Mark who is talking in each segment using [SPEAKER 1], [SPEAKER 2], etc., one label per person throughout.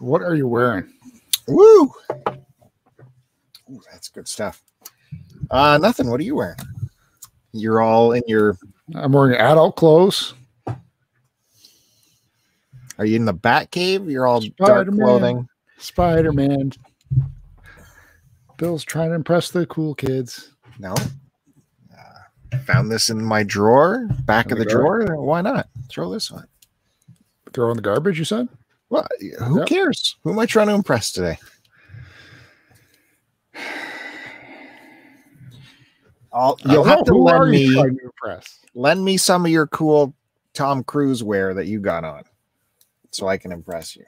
[SPEAKER 1] What are you wearing?
[SPEAKER 2] Woo! Ooh, that's good stuff. Uh, nothing. What are you wearing? You're all in your.
[SPEAKER 1] I'm wearing adult clothes.
[SPEAKER 2] Are you in the Bat Cave? You're all dark
[SPEAKER 1] Spider-Man.
[SPEAKER 2] clothing.
[SPEAKER 1] Spider Man. Bill's trying to impress the cool kids.
[SPEAKER 2] No. Uh, found this in my drawer, back
[SPEAKER 1] In
[SPEAKER 2] of the
[SPEAKER 1] the
[SPEAKER 2] drawer. Why not? Throw this one.
[SPEAKER 1] Throw in the garbage, you said?
[SPEAKER 2] Well, who
[SPEAKER 1] Yep.
[SPEAKER 2] cares? Who am I trying to impress today? I'll, you'll have to lend me
[SPEAKER 1] to
[SPEAKER 2] lend me some of your cool Tom Cruise wear that you got on, so I can impress you.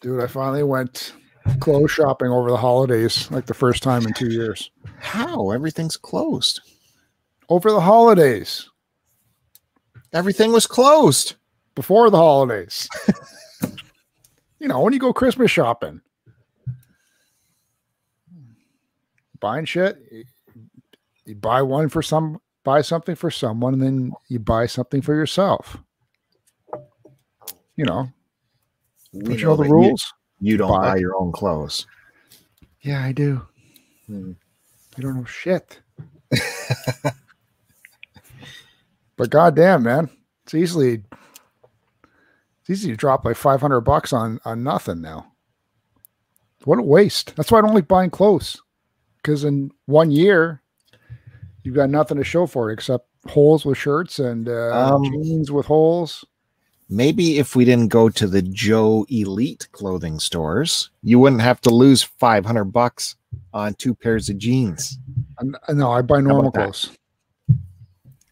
[SPEAKER 1] Dude, I finally went clothes shopping over the holidays, like the first time in two years.
[SPEAKER 2] How everything's closed?
[SPEAKER 1] Over the holidays,
[SPEAKER 2] Everything was closed.
[SPEAKER 1] before the holidays. you know, when you go Christmas shopping, buying shit, you- buy one for some, buy something for someone, and then you buy something for yourself. You know,
[SPEAKER 2] We
[SPEAKER 1] don't you know the rules?
[SPEAKER 2] You, you don't
[SPEAKER 1] Buy.
[SPEAKER 2] buy your own clothes.
[SPEAKER 1] Yeah, I do.
[SPEAKER 2] Hmm.
[SPEAKER 1] You don't know shit. but goddamn, man, it's easily it's easy to drop like five hundred bucks on on nothing now. What a waste! That's why I don't like buying clothes because in one year you've got nothing to show for it except holes with shirts and uh,
[SPEAKER 2] Um,
[SPEAKER 1] jeans with holes.
[SPEAKER 2] Maybe if we didn't go to the Joe Elite clothing stores, you wouldn't have to lose 500 bucks on two pairs of jeans.
[SPEAKER 1] And- No, I buy normal clothes.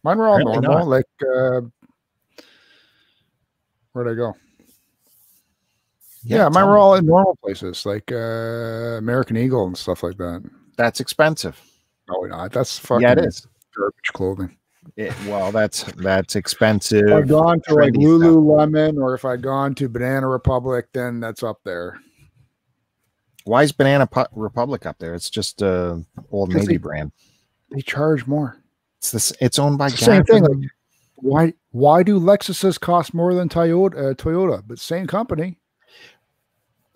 [SPEAKER 1] Mine were all
[SPEAKER 2] Apparently
[SPEAKER 1] normal.
[SPEAKER 2] not.
[SPEAKER 1] Like, uh, where'd I go? Yeah, mine
[SPEAKER 2] tell
[SPEAKER 1] were all in normal places, like uh, American Eagle and stuff like that.
[SPEAKER 2] That's expensive.
[SPEAKER 1] No, not. That's fucking
[SPEAKER 2] yeah, it is.
[SPEAKER 1] garbage clothing.
[SPEAKER 2] It, well, that's that's expensive.
[SPEAKER 1] If I'd gone to like
[SPEAKER 2] stuff.
[SPEAKER 1] Lululemon or if I'd gone to Banana Republic, then that's up there.
[SPEAKER 2] Why is Banana Pu- Republic up there? It's just a old Navy
[SPEAKER 1] they-
[SPEAKER 2] brand.
[SPEAKER 1] They charge more.
[SPEAKER 2] It's this. It's owned by
[SPEAKER 1] It's same thing, like- Why? Why do Lexuses cost more than Toyota? Uh, Toyota, but same company.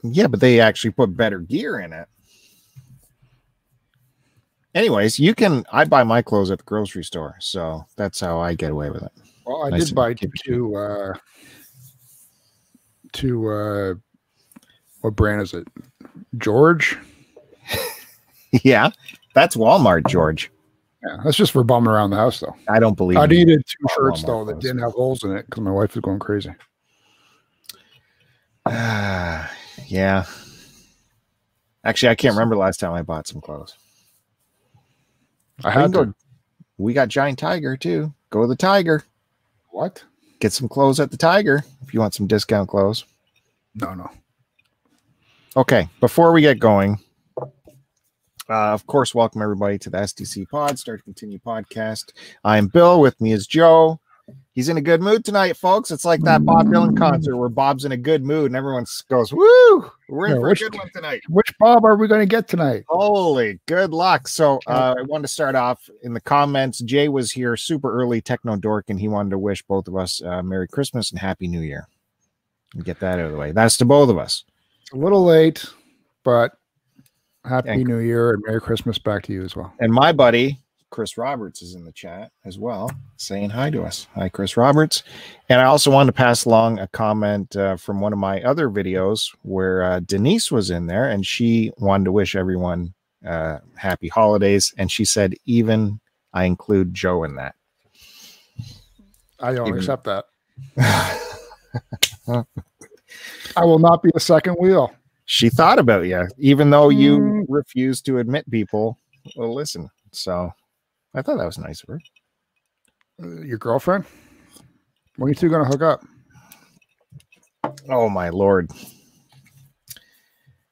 [SPEAKER 2] yeah, but they actually put better gear in it. Anyways, you can. I buy my clothes at the grocery store, so that's how I get away with it.
[SPEAKER 1] Well, I
[SPEAKER 2] Nice
[SPEAKER 1] did buy two. Uh, two. Uh, what brand is it? George.
[SPEAKER 2] yeah, that's Walmart, George.
[SPEAKER 1] Yeah, that's just for bumming around the house, though.
[SPEAKER 2] I don't believe.
[SPEAKER 1] I needed two shirts though that didn't have holes in it because my wife was going crazy.
[SPEAKER 2] Ah, yeah. Actually, I can't remember the last time I bought some clothes.
[SPEAKER 1] I had to.
[SPEAKER 2] go- We got Giant Tiger too. Go to the Tiger.
[SPEAKER 1] What?
[SPEAKER 2] Get some clothes at the Tiger if you want some discount clothes.
[SPEAKER 1] No, no.
[SPEAKER 2] Okay, before we get going, uh, of course, welcome everybody to the SDC Pod Start to Continue podcast. I'm Bill. With me is Joe. He's in a good mood tonight, folks. It's like that Bob Dylan concert where Bob's in a good mood and everyone goes, "Woo! We're in
[SPEAKER 1] Yeah,
[SPEAKER 2] for a good one tonight."
[SPEAKER 1] Which Bob are we going to get tonight?
[SPEAKER 2] Holy good luck. So uh, I wanted to start off in the comments. Jay was here super early, techno dork, and he wanted to wish both of us uh, Merry Christmas and Happy New Year. And get that out of the way. That's to both of us.
[SPEAKER 1] A little late, but happy
[SPEAKER 2] And-
[SPEAKER 1] New Year and Merry Christmas back to you as well.
[SPEAKER 2] And my buddy, Chris Roberts, is in the chat as well, saying hi to us. Hi, Chris Roberts. And I also wanted to pass along a comment uh, from one of my other videos where uh, Denise was in there and she wanted to wish everyone uh, happy holidays. And she said, even I include Joe in that.
[SPEAKER 1] I don't
[SPEAKER 2] Even-
[SPEAKER 1] accept that. I will not be the second wheel.
[SPEAKER 2] She thought about you, even though you
[SPEAKER 1] Mm.
[SPEAKER 2] refuse to admit people will listen. So I thought that was nice of her.
[SPEAKER 1] Uh, your girlfriend? When are you two going to hook up?
[SPEAKER 2] Oh my lord.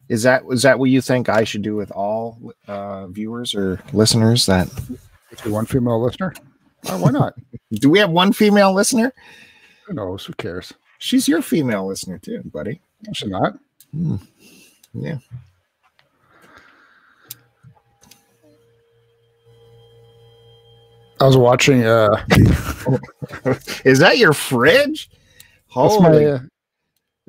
[SPEAKER 2] Is that is that what you think I should do with all uh, viewers or listeners? That
[SPEAKER 1] If one female listener? Oh, why not?
[SPEAKER 2] do we have one female listener?
[SPEAKER 1] Who knows? Who cares?
[SPEAKER 2] She's your female listener too, buddy.
[SPEAKER 1] No, she's not.
[SPEAKER 2] Hmm. Yeah.
[SPEAKER 1] I was watching. Uh,
[SPEAKER 2] Is that your fridge?
[SPEAKER 1] that's
[SPEAKER 2] Holy
[SPEAKER 1] my. Uh,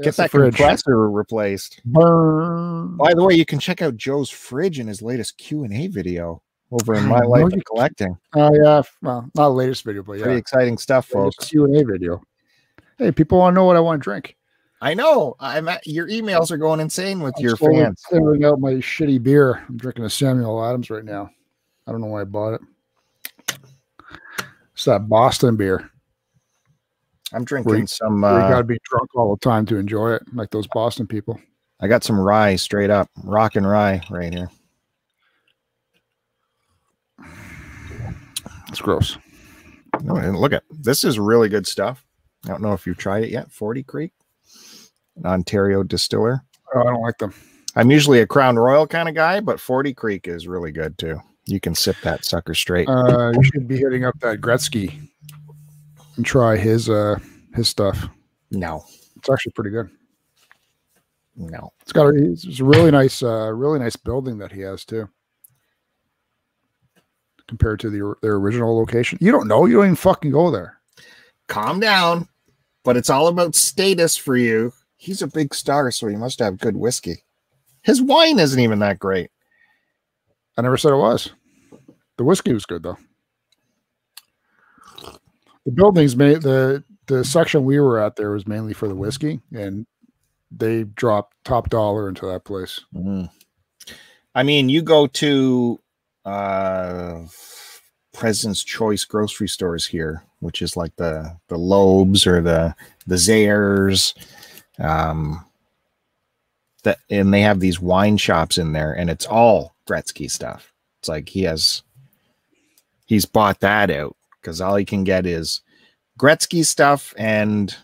[SPEAKER 2] Get that
[SPEAKER 1] fridge.
[SPEAKER 2] compressor replaced.
[SPEAKER 1] Burn.
[SPEAKER 2] By the way, you can check out Joe's fridge in his latest Q and A video over in My Life
[SPEAKER 1] you
[SPEAKER 2] of. Collecting.
[SPEAKER 1] Oh yeah, well, not the latest video, but yeah, Pretty
[SPEAKER 2] exciting stuff, folks.
[SPEAKER 1] Q and A video. Hey, people want to know what I want to drink.
[SPEAKER 2] I know. I'm at, your emails are going insane with
[SPEAKER 1] I'm
[SPEAKER 2] your fans.
[SPEAKER 1] Clearing out my shitty beer. I'm drinking a Samuel Adams right now. I don't know why I bought it. It's that Boston beer.
[SPEAKER 2] I'm drinking
[SPEAKER 1] you-
[SPEAKER 2] some.
[SPEAKER 1] where you got
[SPEAKER 2] Uh,
[SPEAKER 1] to be drunk all the time to enjoy it, like those Boston people.
[SPEAKER 2] I got some rye straight up, rock and rye right here.
[SPEAKER 1] It's gross.
[SPEAKER 2] No, look at this is really good stuff. I don't know if you've tried it yet. Forty Creek, an Ontario distiller.
[SPEAKER 1] Oh, I don't like them.
[SPEAKER 2] I'm usually a Crown Royal kind of guy, but Forty Creek is really good too. You can sip that sucker straight.
[SPEAKER 1] Uh, you should be hitting up that Gretzky and try his uh his stuff.
[SPEAKER 2] no,
[SPEAKER 1] It's actually pretty good.
[SPEAKER 2] no.
[SPEAKER 1] It's got a, it's it's a really nice, uh, really nice building that he has too. Compared to the their original location, you don't know. You don't even fucking go there.
[SPEAKER 2] Calm down. But it's all about status for you. He's a big star, so he must have good whiskey. His wine isn't even that great.
[SPEAKER 1] I never said it was. The whiskey was good though. The buildings made the the section we were at there was mainly for the whiskey, and they dropped top dollar into that place.
[SPEAKER 2] Mm. I mean, you go to uh President's Choice grocery stores here, which is like the the Loblaws or the the Zehrs, um, that and they have these wine shops in there, and it's all Gretzky stuff. It's like he has he's bought that out because all he can get is Gretzky stuff and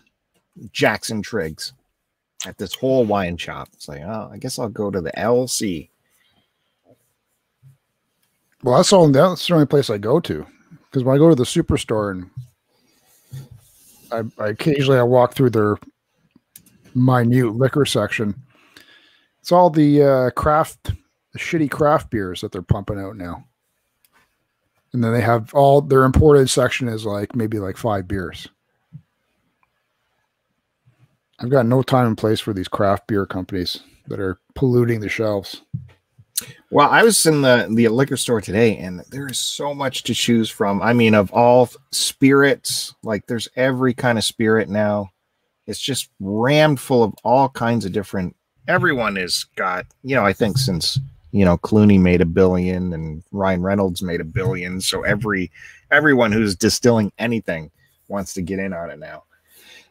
[SPEAKER 2] Jackson Triggs at this whole wine shop. It's like, oh, I guess I'll go to the LC.
[SPEAKER 1] Well, that's all. That's the only place I go to because when I go to the superstore and I, I occasionally I walk through their minute liquor section. It's all the uh, craft, the shitty craft beers that they're pumping out now. And then they have all their imported section is like maybe like five beers. I've got no time and place for these craft beer companies that are polluting the shelves.
[SPEAKER 2] Well, I was in the the liquor store today, and there is so much to choose from. I mean, of all spirits, like there's every kind of spirit now. It's just rammed full of all kinds of different. Everyone has got, you know, I think since you know Clooney made a billion and Ryan Reynolds made a billion, so every everyone who's distilling anything wants to get in on it now.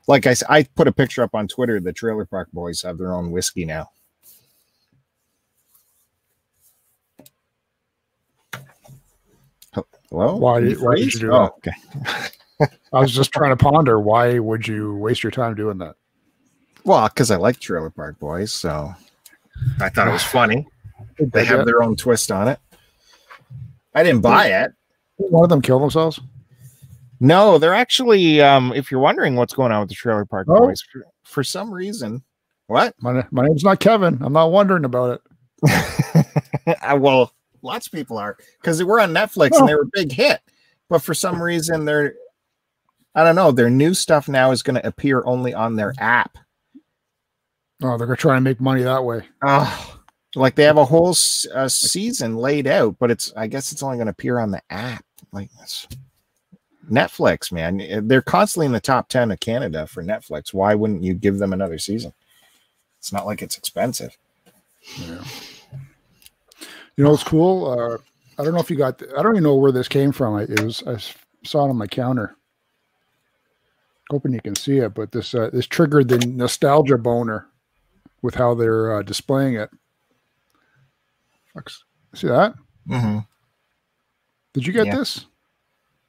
[SPEAKER 2] Like I, I put a picture up on Twitter. The Trailer Park Boys have their own whiskey now. Hello?
[SPEAKER 1] Why why did you do
[SPEAKER 2] Oh,
[SPEAKER 1] that?
[SPEAKER 2] okay.
[SPEAKER 1] I was just trying to ponder why would you waste your time doing that?
[SPEAKER 2] Well, because I like Trailer Park Boys, so I thought it was funny. They have their own twist on it. I didn't buy it.
[SPEAKER 1] one of them kill themselves.
[SPEAKER 2] No, they're actually. Um, if you're wondering what's going on with the Trailer Park
[SPEAKER 1] Oh.
[SPEAKER 2] Boys, for, for some reason, what?
[SPEAKER 1] My my name's not Kevin. I'm not wondering about it.
[SPEAKER 2] Uh, well, lots of people are because they were on Netflix
[SPEAKER 1] Oh.
[SPEAKER 2] and they were a big hit, but for some reason they're. I don't know. Their new stuff now is going to appear only on their app.
[SPEAKER 1] Oh, they're gonna try and make money that way.
[SPEAKER 2] Oh, like they have a whole uh, season laid out, but it's I guess it's only going to appear on the app. Like it's Netflix, man. Eh, They're constantly in the top ten of Canada for Netflix. Why wouldn't you give them another season? It's not like it's expensive.
[SPEAKER 1] Yeah. You know what's cool? Uh, I don't know if you got. I don't even know where this came from. I, it was I saw it on my counter. Hoping you can see it, but this uh, this triggered the nostalgia boner with how they're uh, displaying it. See that?
[SPEAKER 2] Mm-hmm.
[SPEAKER 1] Did you get
[SPEAKER 2] Yeah.
[SPEAKER 1] this?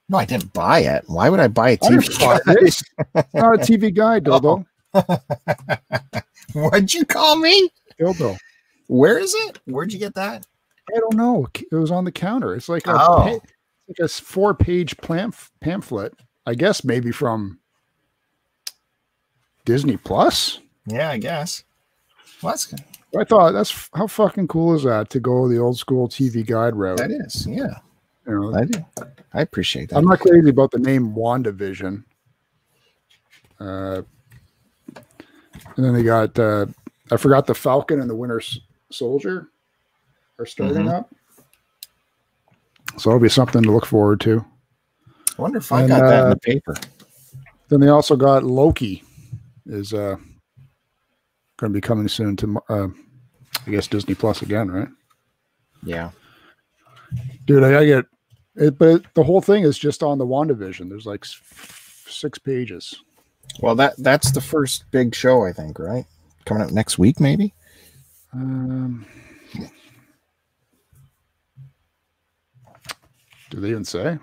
[SPEAKER 2] No, I didn't buy it. Why would I buy a TV?
[SPEAKER 1] buy this. Not a TV guide, dildo.
[SPEAKER 2] What'd you call me?
[SPEAKER 1] Dildo.
[SPEAKER 2] Where is it? Where'd you get that?
[SPEAKER 1] I don't know. It was on the counter. It's like a,
[SPEAKER 2] Oh.
[SPEAKER 1] like a four-page pamf- pamphlet. I guess maybe from Disney Plus.
[SPEAKER 2] Yeah, I guess. Well, that's good.
[SPEAKER 1] I thought that's how fucking cool is that to go the old school TV guide route.
[SPEAKER 2] That is. Yeah,
[SPEAKER 1] You know,
[SPEAKER 2] I do. I appreciate that.
[SPEAKER 1] I'm not crazy about the name WandaVision. Uh, And then they got uh, I forgot the Falcon and the Winter Soldier are starting
[SPEAKER 2] Mhm.
[SPEAKER 1] up. So it'll be something to look forward to.
[SPEAKER 2] I wonder if I
[SPEAKER 1] And,
[SPEAKER 2] got that in
[SPEAKER 1] uh,
[SPEAKER 2] the paper.
[SPEAKER 1] Then they also got Loki is uh going to be coming soon to uh, I guess Disney Plus again, right?
[SPEAKER 2] Yeah.
[SPEAKER 1] Dude, I gotta get it, but the whole thing is just on the WandaVision. There's like six pages.
[SPEAKER 2] Well, that that's the first big show, I think, right? Coming up next week, maybe.
[SPEAKER 1] Um, do they even say?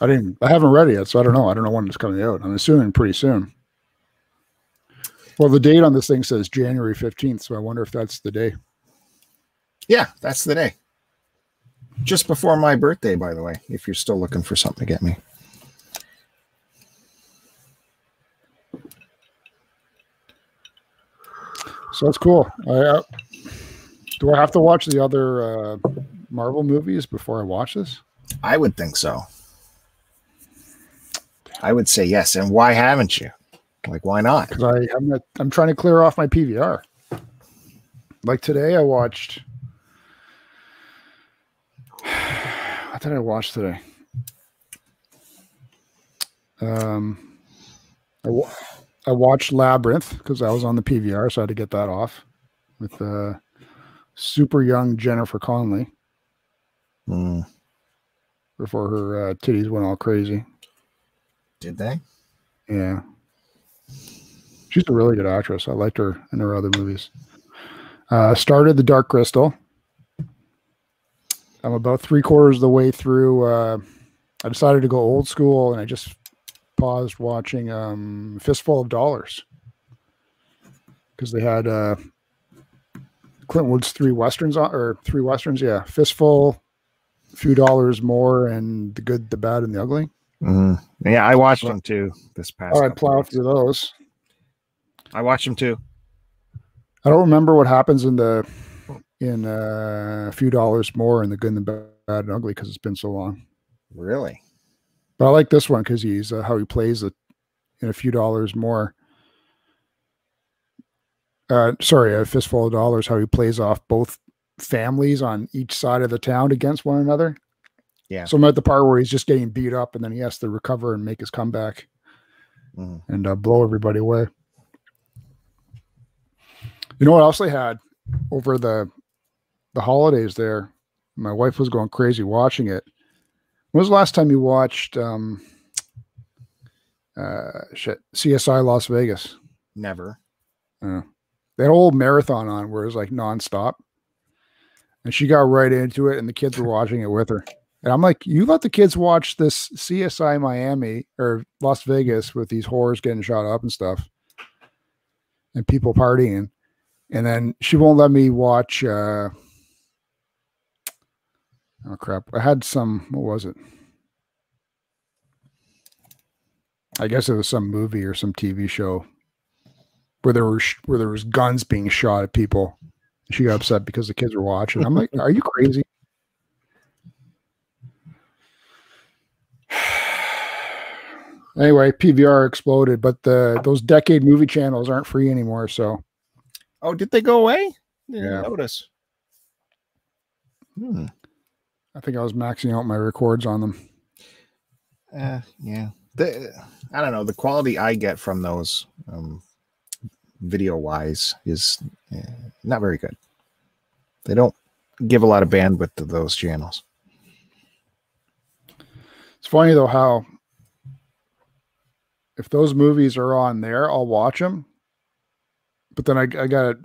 [SPEAKER 1] I didn't. I haven't read it yet, so I don't know. I don't know when it's coming out. I'm assuming pretty soon. Well, the date on this thing says January fifteenth, so I wonder if that's the day.
[SPEAKER 2] Yeah, that's the day. Just before my birthday, by the way. If you're still looking for something to get me.
[SPEAKER 1] So that's cool. I, uh, do I have to watch the other uh, Marvel movies before I watch this?
[SPEAKER 2] I would think so. I would say yes. And why haven't you? Like, why not?
[SPEAKER 1] Because I I'm, not, I'm trying to clear off my PVR. Like today, I watched. What did I watch today? Um, I, wa- I watched Labyrinth because I was on the PVR, so I had to get that off with uh, super young Jennifer Connelly
[SPEAKER 2] Hmm,
[SPEAKER 1] before her uh, titties went all crazy.
[SPEAKER 2] did they?
[SPEAKER 1] Yeah. She's a really good actress. I liked her in her other movies. Uh, started The Dark Crystal. I'm about three quarters of the way through. Uh, I decided to go old school and I just paused watching um, Fistful of Dollars because they had uh, Clint Eastwood's three westerns on, or three westerns. Yeah. Fistful, Few Dollars More, and The Good, the Bad, and the Ugly.
[SPEAKER 2] Mhm. Yeah, I watched them too this past.
[SPEAKER 1] I'd
[SPEAKER 2] couple
[SPEAKER 1] plow through those.
[SPEAKER 2] I watched them too.
[SPEAKER 1] I don't remember what happens in the in uh, a few dollars more in the good and the bad and ugly because it's been so long.
[SPEAKER 2] Really?
[SPEAKER 1] But I like this one because he's uh, how he plays it in a few dollars more. Uh, sorry, a fistful of dollars. How he plays off both families on each side of the town against one another.
[SPEAKER 2] Yeah.
[SPEAKER 1] So I'm at the part where he's just getting beat up, and then he has to recover and make his comeback
[SPEAKER 2] Mhm.
[SPEAKER 1] and uh, blow everybody away. You know what else they had over the the holidays there? My wife was going crazy watching it. When was the last time you watched um uh shit CSI Las Vegas?
[SPEAKER 2] Never.
[SPEAKER 1] Uh, that whole marathon on where it was like nonstop. And she got right into it and the kids were watching it with her. And I'm like, you let the kids watch this CSI Miami or Las Vegas with these whores getting shot up and stuff and people partying. And then she won't let me watch uh oh crap. I had some what was it? I guess it was some movie or some TV show where there were where there was guns being shot at people. She got upset because the kids were watching. I'm like, are you crazy? Anyway, PVR exploded, but the those decade movie channels aren't free anymore. So
[SPEAKER 2] Oh, did they go away? Didn't
[SPEAKER 1] Yeah.
[SPEAKER 2] notice. Hmm.
[SPEAKER 1] I think I was maxing out my records on them.
[SPEAKER 2] Uh, yeah. The, I don't know. The quality I get from those, um, video wise, is uh, not very good. They don't give a lot of bandwidth to those channels.
[SPEAKER 1] It's funny though how if those movies are on there, I'll watch them. But then I, I got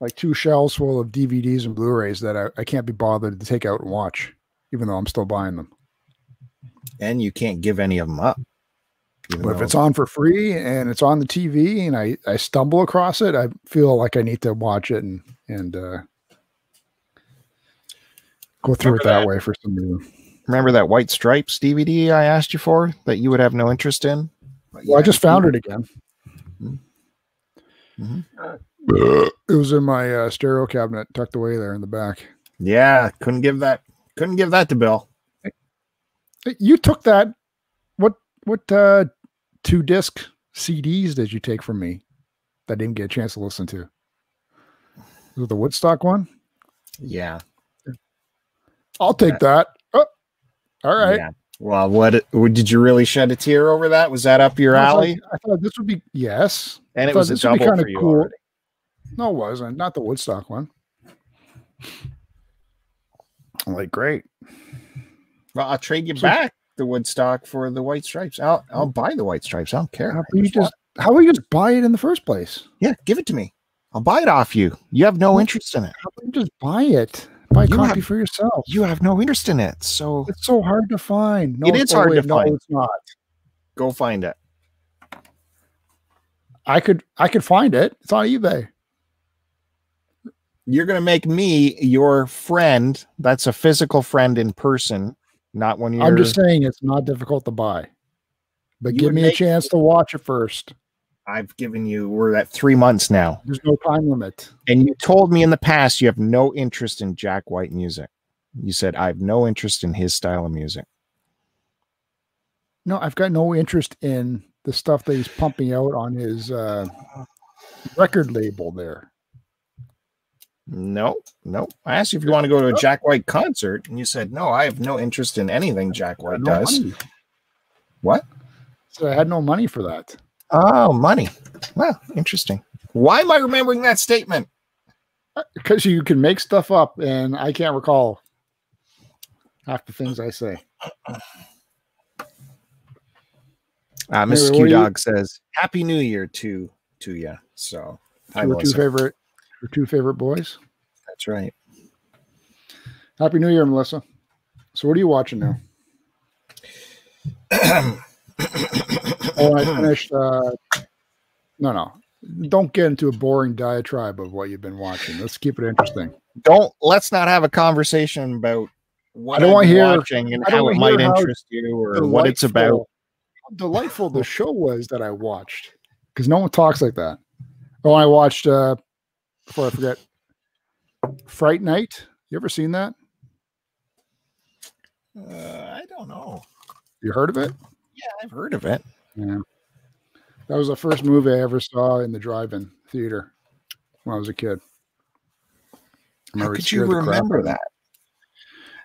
[SPEAKER 1] like two shelves full of DVDs and Blu-rays that I, I can't be bothered to take out and watch, even though I'm still buying them.
[SPEAKER 2] And you can't give any of them up. even
[SPEAKER 1] But if it's on for free and it's on the TV and I, I stumble across it, I feel like I need to watch it and and uh, go through
[SPEAKER 2] Remember
[SPEAKER 1] it that,
[SPEAKER 2] that?
[SPEAKER 1] way for some reason.
[SPEAKER 2] Remember that White Stripes DVD I asked you for that you would have no interest in?
[SPEAKER 1] Well, I just found it again.
[SPEAKER 2] Mhm.
[SPEAKER 1] It was in my uh, stereo cabinet, tucked away there in the back.
[SPEAKER 2] Yeah, couldn't give that. Couldn't give that to Bill.
[SPEAKER 1] You took that. What what uh, two disc CDs did you take from me? that I didn't get a chance to listen to. Was it the Woodstock one?
[SPEAKER 2] Yeah.
[SPEAKER 1] I'll take that. All right.
[SPEAKER 2] Yeah. Well, what what- did you really shed a tear over that? Was that up your
[SPEAKER 1] I
[SPEAKER 2] alley?
[SPEAKER 1] like- I thought this would be yes.
[SPEAKER 2] and it was a
[SPEAKER 1] this would be
[SPEAKER 2] double for you
[SPEAKER 1] cool.
[SPEAKER 2] already.
[SPEAKER 1] No, it wasn't. Not the Woodstock one. I'm like, great.
[SPEAKER 2] Well, I'll trade you
[SPEAKER 1] So-
[SPEAKER 2] back the Woodstock for the White Stripes. I'll I'll buy the White Stripes. I don't care.
[SPEAKER 1] How you
[SPEAKER 2] just want-
[SPEAKER 1] how about you just buy it in the first place?
[SPEAKER 2] yeah, give it to me. I'll buy it off you. You have no interest in it.
[SPEAKER 1] How about you just buy it? Buy a
[SPEAKER 2] You
[SPEAKER 1] copy
[SPEAKER 2] have-
[SPEAKER 1] for yourself.
[SPEAKER 2] You have no interest in it. So
[SPEAKER 1] It's so hard to find. No,
[SPEAKER 2] It is
[SPEAKER 1] oh,
[SPEAKER 2] hard
[SPEAKER 1] wait,
[SPEAKER 2] to
[SPEAKER 1] no,
[SPEAKER 2] find.
[SPEAKER 1] It's not.
[SPEAKER 2] go find it.
[SPEAKER 1] I could I could find it. It's on eBay.
[SPEAKER 2] You're gonna make me your friend. That's a physical friend in person, not when you're.
[SPEAKER 1] I'm just saying it's not difficult to buy. But
[SPEAKER 2] You
[SPEAKER 1] give me a chance to watch it first.
[SPEAKER 2] I've given you. We're at three months now,
[SPEAKER 1] There's no time limit.
[SPEAKER 2] and you told me in the past you have no interest in Jack White music. You said I have no interest in his style of music.
[SPEAKER 1] No, I've got no interest in the stuff that he's pumping out on his uh, record label there.
[SPEAKER 2] No, no. I asked you if you want to go to a Jack White concert, and you said no. I have no interest in anything Jack White
[SPEAKER 1] no
[SPEAKER 2] does.
[SPEAKER 1] money.
[SPEAKER 2] What?
[SPEAKER 1] So I had no money for that.
[SPEAKER 2] Oh, money. Well, interesting. Why am I remembering that statement?
[SPEAKER 1] Because you can make stuff up, and I can't recall half the things I say.
[SPEAKER 2] Uh, Mrs. Q Dog says, "Happy New Year to to you." So, hi,
[SPEAKER 1] Your two favorite, your two favorite boys.
[SPEAKER 2] That's right.
[SPEAKER 1] Happy New Year, Melissa. So, what are you watching now? Oh, I finished. Uh, no, no, don't get into a boring diatribe of what you've been watching. Let's keep it interesting.
[SPEAKER 2] Don't let's not have a conversation about what
[SPEAKER 1] I don't
[SPEAKER 2] I've
[SPEAKER 1] hear-
[SPEAKER 2] watching and
[SPEAKER 1] I
[SPEAKER 2] how it might
[SPEAKER 1] how
[SPEAKER 2] interest you or what it's about.
[SPEAKER 1] Delightful- How delightful the show was that I watched because no one talks like that. Oh, I watched. uh Before I forget, Fright Night. You ever seen that?
[SPEAKER 2] Uh, I don't know.
[SPEAKER 1] You heard of it?
[SPEAKER 2] Yeah, I've heard of it.
[SPEAKER 1] Yeah. That was the first movie I ever saw in the drive-in theater when I was a kid.
[SPEAKER 2] How could you
[SPEAKER 1] scared the crap
[SPEAKER 2] remember
[SPEAKER 1] out of me.
[SPEAKER 2] that?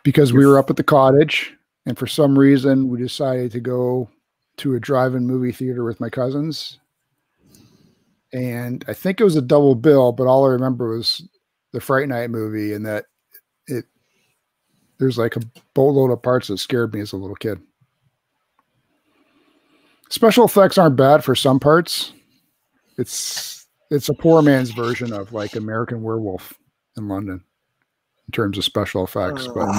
[SPEAKER 1] Because we were up at the cottage, and for some reason, we decided to go to a drive-in movie theater with my cousins. And I think it was a double bill, but all I remember was the Fright Night movie, and that it there's like a boatload of parts that scared me as a little kid. Special effects aren't bad for some parts. It's it's a poor man's version of like American Werewolf in London in terms of special effects, but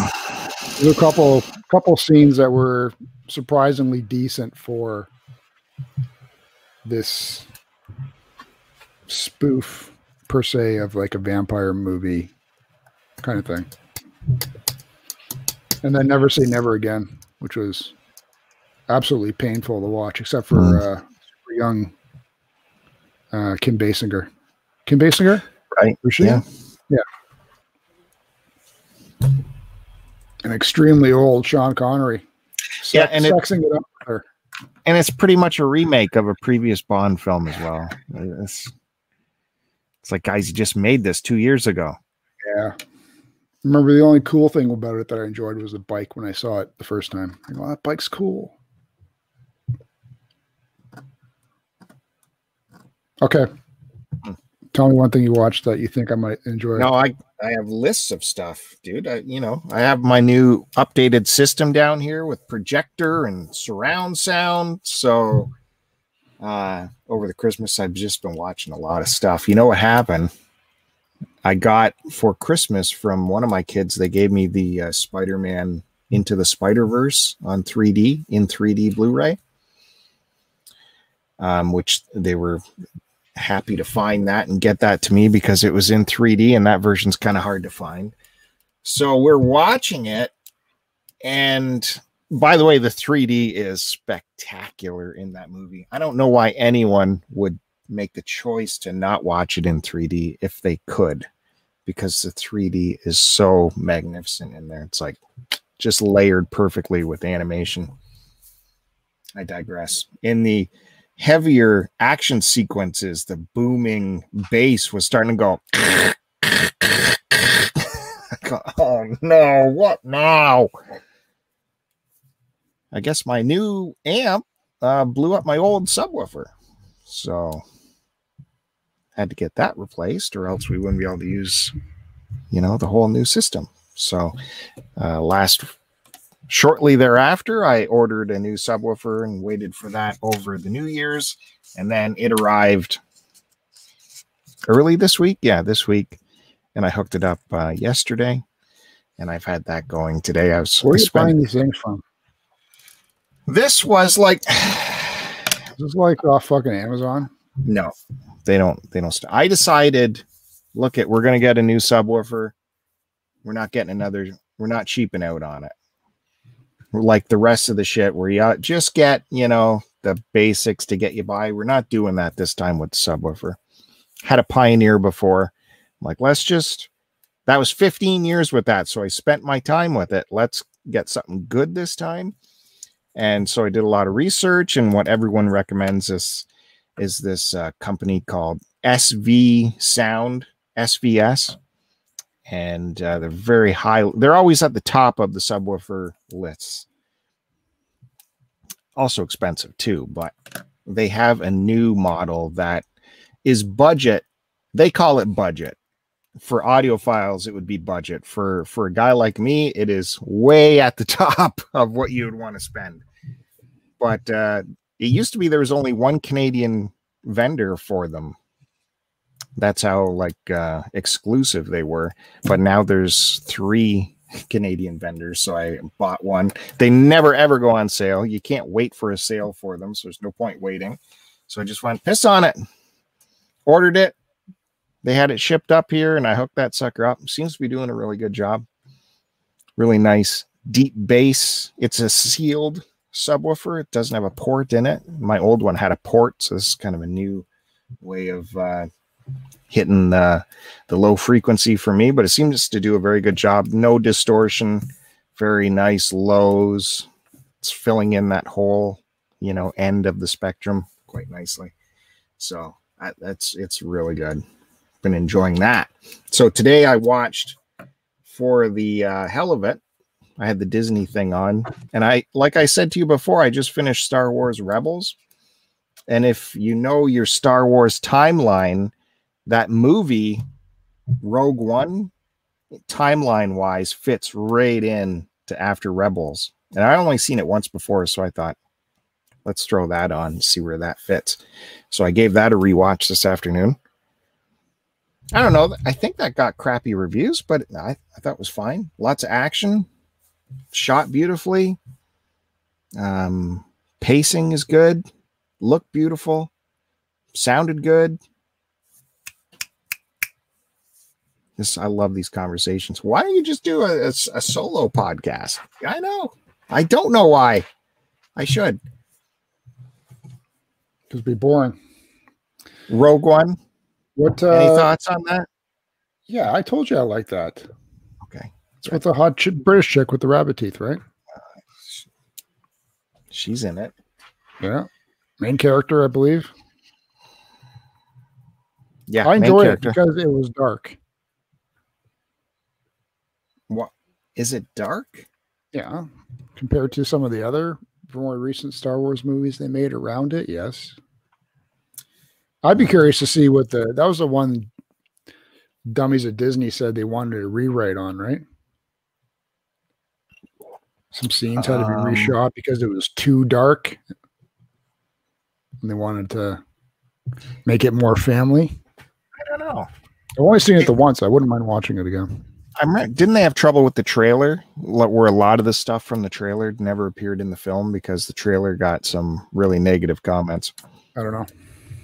[SPEAKER 1] there's a couple couple scenes that were surprisingly decent for this spoof per se of like a vampire movie kind of thing. And then Never Say Never Again, which was absolutely painful to watch, except for uh, super young uh, Kim Basinger. Kim Basinger,
[SPEAKER 2] Right.
[SPEAKER 1] was she?
[SPEAKER 2] Yeah.
[SPEAKER 1] yeah. An extremely old Sean Connery.
[SPEAKER 2] Yeah, and it-
[SPEAKER 1] sexing it up with.
[SPEAKER 2] And it's pretty much a remake of a previous Bond film as well. It's, it's like, guys, you just made this two years ago.
[SPEAKER 1] Yeah. Remember the only cool thing about it that I enjoyed was the bike when I saw it the first time. I go, that bike's cool. Okay. Tell me one thing you watched that you think I might enjoy.
[SPEAKER 2] No, I I have lists of stuff, dude. I, you know, I have my new updated system down here with projector and surround sound. So, uh, over the Christmas, I've just been watching a lot of stuff. You know what happened? I got for Christmas from one of my kids. They gave me the uh, Spider-Man Into the Spider-Verse on 3D in 3D Blu-ray, um, which they were happy to find that and get that to me because it was in 3D and that version's kind of hard to find. So we're watching it. And by the way, the 3D is spectacular in that movie. I don't know why anyone would make the choice to not watch it in 3D if they could, because the 3D is so magnificent in there. It's like just layered perfectly with animation. I digress. In the heavier action sequences, the booming bass was starting to go. oh no, what now? I guess my new amp uh, blew up my old subwoofer. So had to get that replaced, or else we wouldn't be able to use, you know, the whole new system. So uh, last shortly thereafter, I ordered a new subwoofer and waited for that over the New Year's, and then it arrived early this week. Yeah, this week, and I hooked it up uh, yesterday, and I've had that going today. I was
[SPEAKER 1] Where are you
[SPEAKER 2] spent-
[SPEAKER 1] buying these things from?
[SPEAKER 2] this was like
[SPEAKER 1] Is this like off fucking Amazon?
[SPEAKER 2] no they don't they don't i decided look at we're gonna get a new subwoofer we're not getting another we're not cheaping out on it like the rest of the shit where you just get you know the basics to get you by. We're not doing that this time with subwoofer. Had a pioneer before. I'm like let's just that was 15 years with that so i spent my time with it. Let's get something good this time. And so i did a lot of research and what everyone recommends is is this uh, company called SV Sound, SVS. And uh, they're very high. They're always at the top of the subwoofer lists. Also expensive too, but they have a new model that is budget. They call it budget. For audiophiles, it would be budget. For for a guy like me, it is way at the top of what you would want to spend. But uh, it used to be there was only one Canadian vendor for them. That's how like uh, exclusive they were. But now there's three Canadian vendors, so I bought one. They never ever go on sale. You can't wait for a sale for them, so there's no point waiting. So I just went piss on it, ordered it. They had it shipped up here, and I hooked that sucker up. Seems to be doing a really good job. Really nice deep bass. It's a sealed subwoofer. It doesn't have a port in it. My old one had a port, so this is kind of a new way of uh, hitting the the low frequency for me. But it seems to do a very good job. No distortion. Very nice lows. It's filling in that whole you know end of the spectrum quite nicely. So that, that's it's really good. Been enjoying that. So today I watched for the uh, hell of it. I had the Disney thing on, and I, like I said to you before, I just finished Star Wars Rebels. And if you know your Star Wars timeline, that movie, Rogue One, timeline wise, fits right in to after Rebels. And I only seen it once before, so I thought, let's throw that on, see where that fits. So I gave that a rewatch this afternoon. I don't know. I think that got crappy reviews, but I, I thought it was fine. Lots of action, shot beautifully. Um, pacing is good, looked beautiful, sounded good. This I love these conversations. Why don't you just do a, a, a solo podcast? I know. I don't know why. I should.
[SPEAKER 1] Because be boring.
[SPEAKER 2] Rogue One.
[SPEAKER 1] What?
[SPEAKER 2] Any
[SPEAKER 1] Uh,
[SPEAKER 2] thoughts on that?
[SPEAKER 1] yeah, I told you I like that.
[SPEAKER 2] Okay.
[SPEAKER 1] It's with the hot ch- British chick with the rabbit teeth, right?
[SPEAKER 2] She's in it.
[SPEAKER 1] Yeah. Main character, I believe.
[SPEAKER 2] Yeah.
[SPEAKER 1] I enjoyed it because it was dark.
[SPEAKER 2] What is it dark?
[SPEAKER 1] Yeah. Compared to some of the other more recent Star Wars movies they made around it, yes. I'd be curious to see what the that was the one dummies at Disney said they wanted to rewrite on, right? Some scenes had to be
[SPEAKER 2] Um,
[SPEAKER 1] reshot because it was too dark. And they wanted to make it more family.
[SPEAKER 2] I don't know.
[SPEAKER 1] I've only seen it the once. I wouldn't mind watching it again.
[SPEAKER 2] I'm right. Didn't they have trouble with the trailer? Where a lot of the stuff from the trailer never appeared in the film because the trailer got some really negative comments.
[SPEAKER 1] I don't know.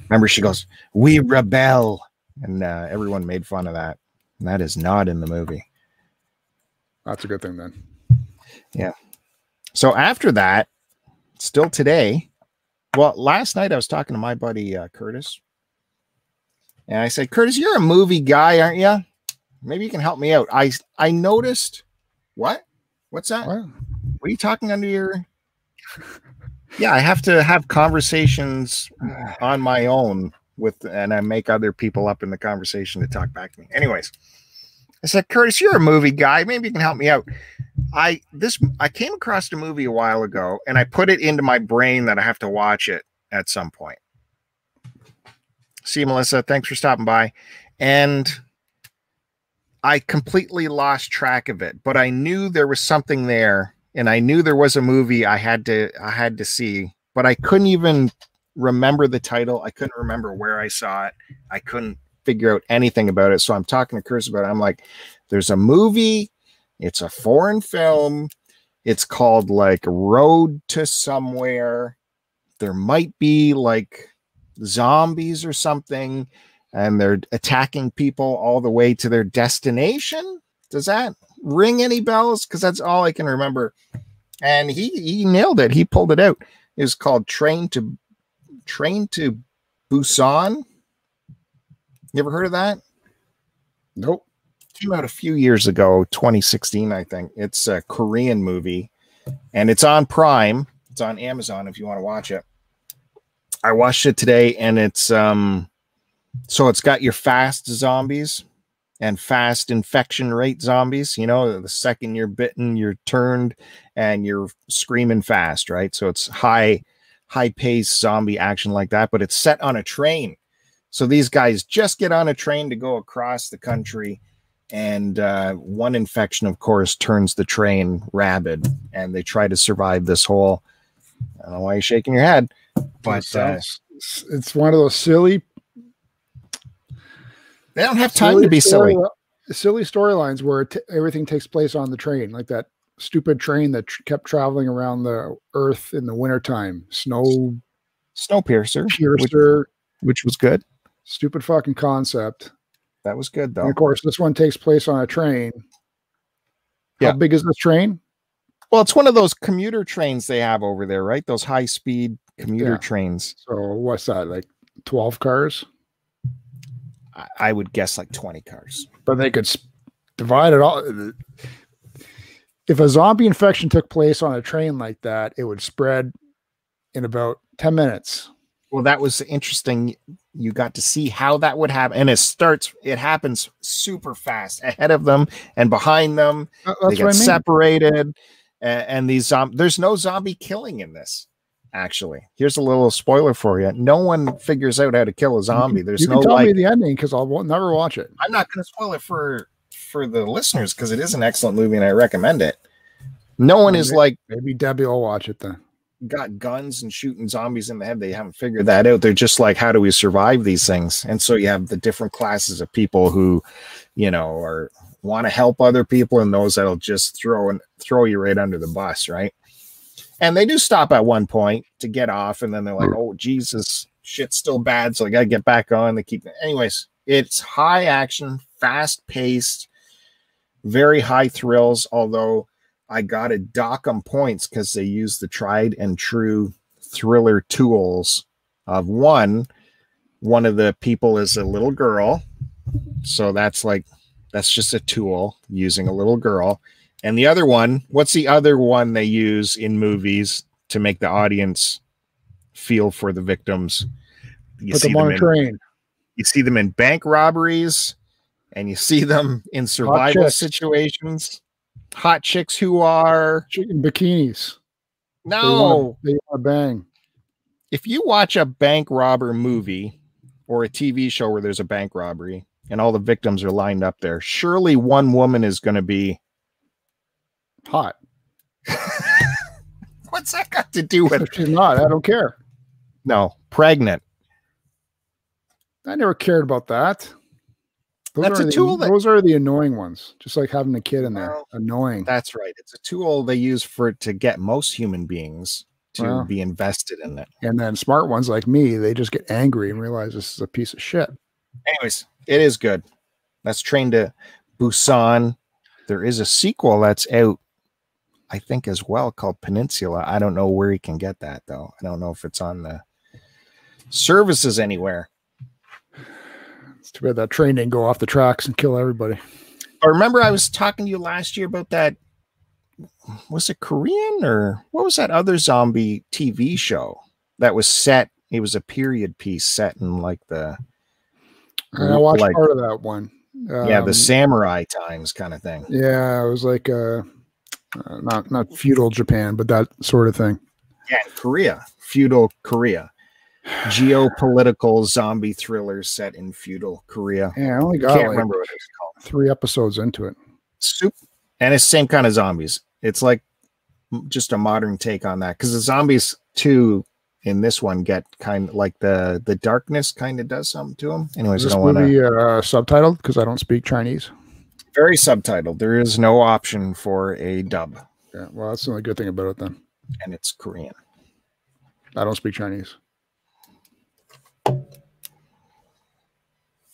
[SPEAKER 2] Remember, she goes, "We rebel," and uh, everyone made fun of that. And that is not in the movie.
[SPEAKER 1] That's a good thing then. Yeah.
[SPEAKER 2] So after that, still today, well, last night I was talking to my buddy uh, Curtis, and I said, "Curtis, you're a movie guy, aren't you? Maybe you can help me out." I I noticed what? What's that?
[SPEAKER 1] What?
[SPEAKER 2] What are you talking under your? yeah, I have to have conversations on my own with, and I make other people up in the conversation to talk back to me. Anyways, I said, Curtis, you're a movie guy. Maybe you can help me out. I this I came across a movie a while ago, and I put it into my brain that I have to watch it at some point. See, Melissa, thanks for stopping by, and I completely lost track of it, but I knew there was something there and I knew there was a movie I had to I had to see, but I couldn't even remember the title. I couldn't remember where I saw it. I couldn't figure out anything about it. So I'm talking to Chris about it. I'm like, there's a movie, it's a foreign film, it's called like Road to Somewhere. There might be like zombies or something and they're attacking people all the way to their destination. Does that ring any bells? Because that's all I can remember. And he he nailed it. He pulled it out. It was called Train to Train to Busan. You ever heard of that?
[SPEAKER 1] Nope.
[SPEAKER 2] Came out a few years ago, 2016, I think. It's a Korean movie, and it's on Prime. It's on Amazon if you want to watch it. I watched it today, and it's um so it's got your fast zombies and fast infection rate zombies. You know, the second you're bitten, you're turned and you're screaming fast, right? So it's high, high pace zombie action like that, but it's set on a train. So these guys just get on a train to go across the country. And uh, one infection, of course, turns the train rabid, and they try to survive this whole. I don't know why you're shaking your head, but uh,
[SPEAKER 1] it's one of those silly
[SPEAKER 2] they don't have time silly to be story,
[SPEAKER 1] silly. Silly storylines where t- everything takes place on the train, like that stupid train that tr- kept traveling around the Earth in the wintertime. Snow,
[SPEAKER 2] Snowpiercer,
[SPEAKER 1] Piercer,
[SPEAKER 2] which, which was good.
[SPEAKER 1] Stupid fucking concept.
[SPEAKER 2] That was good though.
[SPEAKER 1] And of course, this one takes place on a train. Yeah. How big is this train?
[SPEAKER 2] Well, it's one of those commuter trains they have over there, right? Those high speed commuter yeah. trains.
[SPEAKER 1] So what's that? Like 12 cars?
[SPEAKER 2] I would guess like 20 cars.
[SPEAKER 1] But they could divide it all. If a zombie infection took place on a train like that, it would spread in about 10 minutes.
[SPEAKER 2] Well, that was interesting. You got to see how that would happen. And it starts, it happens super fast ahead of them and behind them. Uh, they get I mean. separated. And, and these, um, there's no zombie killing in this actually. Here's a little spoiler for you. No one figures out how to kill a zombie. There's
[SPEAKER 1] you
[SPEAKER 2] no
[SPEAKER 1] tell
[SPEAKER 2] like,
[SPEAKER 1] me the ending because I'll never watch it.
[SPEAKER 2] I'm not going to spoil it for for the listeners because it is an excellent movie and I recommend it. No one maybe, is like
[SPEAKER 1] maybe Debbie will watch it then.
[SPEAKER 2] Got guns and shooting zombies in the head. They haven't figured that out. They're just like, how do we survive these things? And so you have the different classes of people who, you know, are want to help other people and those that'll just throw and throw you right under the bus, right? And they do stop at one point to get off, and then they're like, mm. "Oh Jesus, shit's still bad," so I gotta get back on. They keep, anyways. It's high action, fast paced, very high thrills. Although I got to dock them points because they use the tried and true thriller tools of one. One of the people is a little girl, so that's like that's just a tool using a little girl and the other one, what's the other one they use in movies to make the audience feel for the victims?
[SPEAKER 1] You Put see them on them a in, train.
[SPEAKER 2] You see them in bank robberies and you see them in survival situations. Hot chicks who are
[SPEAKER 1] chicken bikinis.
[SPEAKER 2] No,
[SPEAKER 1] they want to bang.
[SPEAKER 2] If you watch a bank robber movie or a TV show where there's a bank robbery and all the victims are lined up there, surely one woman is going to be
[SPEAKER 1] hot.
[SPEAKER 2] What's that got to do with? It?
[SPEAKER 1] She's not. I don't care.
[SPEAKER 2] No, pregnant.
[SPEAKER 1] I never cared about that.
[SPEAKER 2] Those that's a
[SPEAKER 1] the,
[SPEAKER 2] tool. That,
[SPEAKER 1] those are the annoying ones. Just like having a kid in there, well, annoying.
[SPEAKER 2] That's right. It's a tool they use for to get most human beings to well, be invested in it.
[SPEAKER 1] And then smart ones like me, they just get angry and realize this is a piece of shit.
[SPEAKER 2] Anyways, it is good. That's Train to Busan. There is a sequel that's out I think, as well called Peninsula. I don't know where he can get that though. I don't know if it's on the services anywhere.
[SPEAKER 1] It's too bad that train didn't go off the tracks and kill everybody.
[SPEAKER 2] I remember I was talking to you last year about that was it Korean or what was that other zombie TV show that was set? It was a period piece set in like the
[SPEAKER 1] I watched
[SPEAKER 2] like-
[SPEAKER 1] part of that one.
[SPEAKER 2] yeah, the
[SPEAKER 1] Um,
[SPEAKER 2] samurai times kind of thing.
[SPEAKER 1] Yeah, it was like uh, uh, not not feudal Japan, but that sort of thing.
[SPEAKER 2] Yeah, Korea, feudal Korea, geopolitical zombie thriller set in feudal Korea.
[SPEAKER 1] Yeah, I only got
[SPEAKER 2] Can't
[SPEAKER 1] like
[SPEAKER 2] remember what it's called.
[SPEAKER 1] three episodes into it.
[SPEAKER 2] Soup, and it's the same kind of zombies. It's like just a modern take on that because the zombies too in this one get kind of like the the darkness kind of does something to them. Anyways,
[SPEAKER 1] Is
[SPEAKER 2] I
[SPEAKER 1] this
[SPEAKER 2] don't want to.
[SPEAKER 1] uh, subtitled because I don't speak Chinese?
[SPEAKER 2] Very subtitled. There is no option for a dub,
[SPEAKER 1] Yeah, well, that's the only good thing about it. Then
[SPEAKER 2] and it's Korean.
[SPEAKER 1] I don't speak Chinese.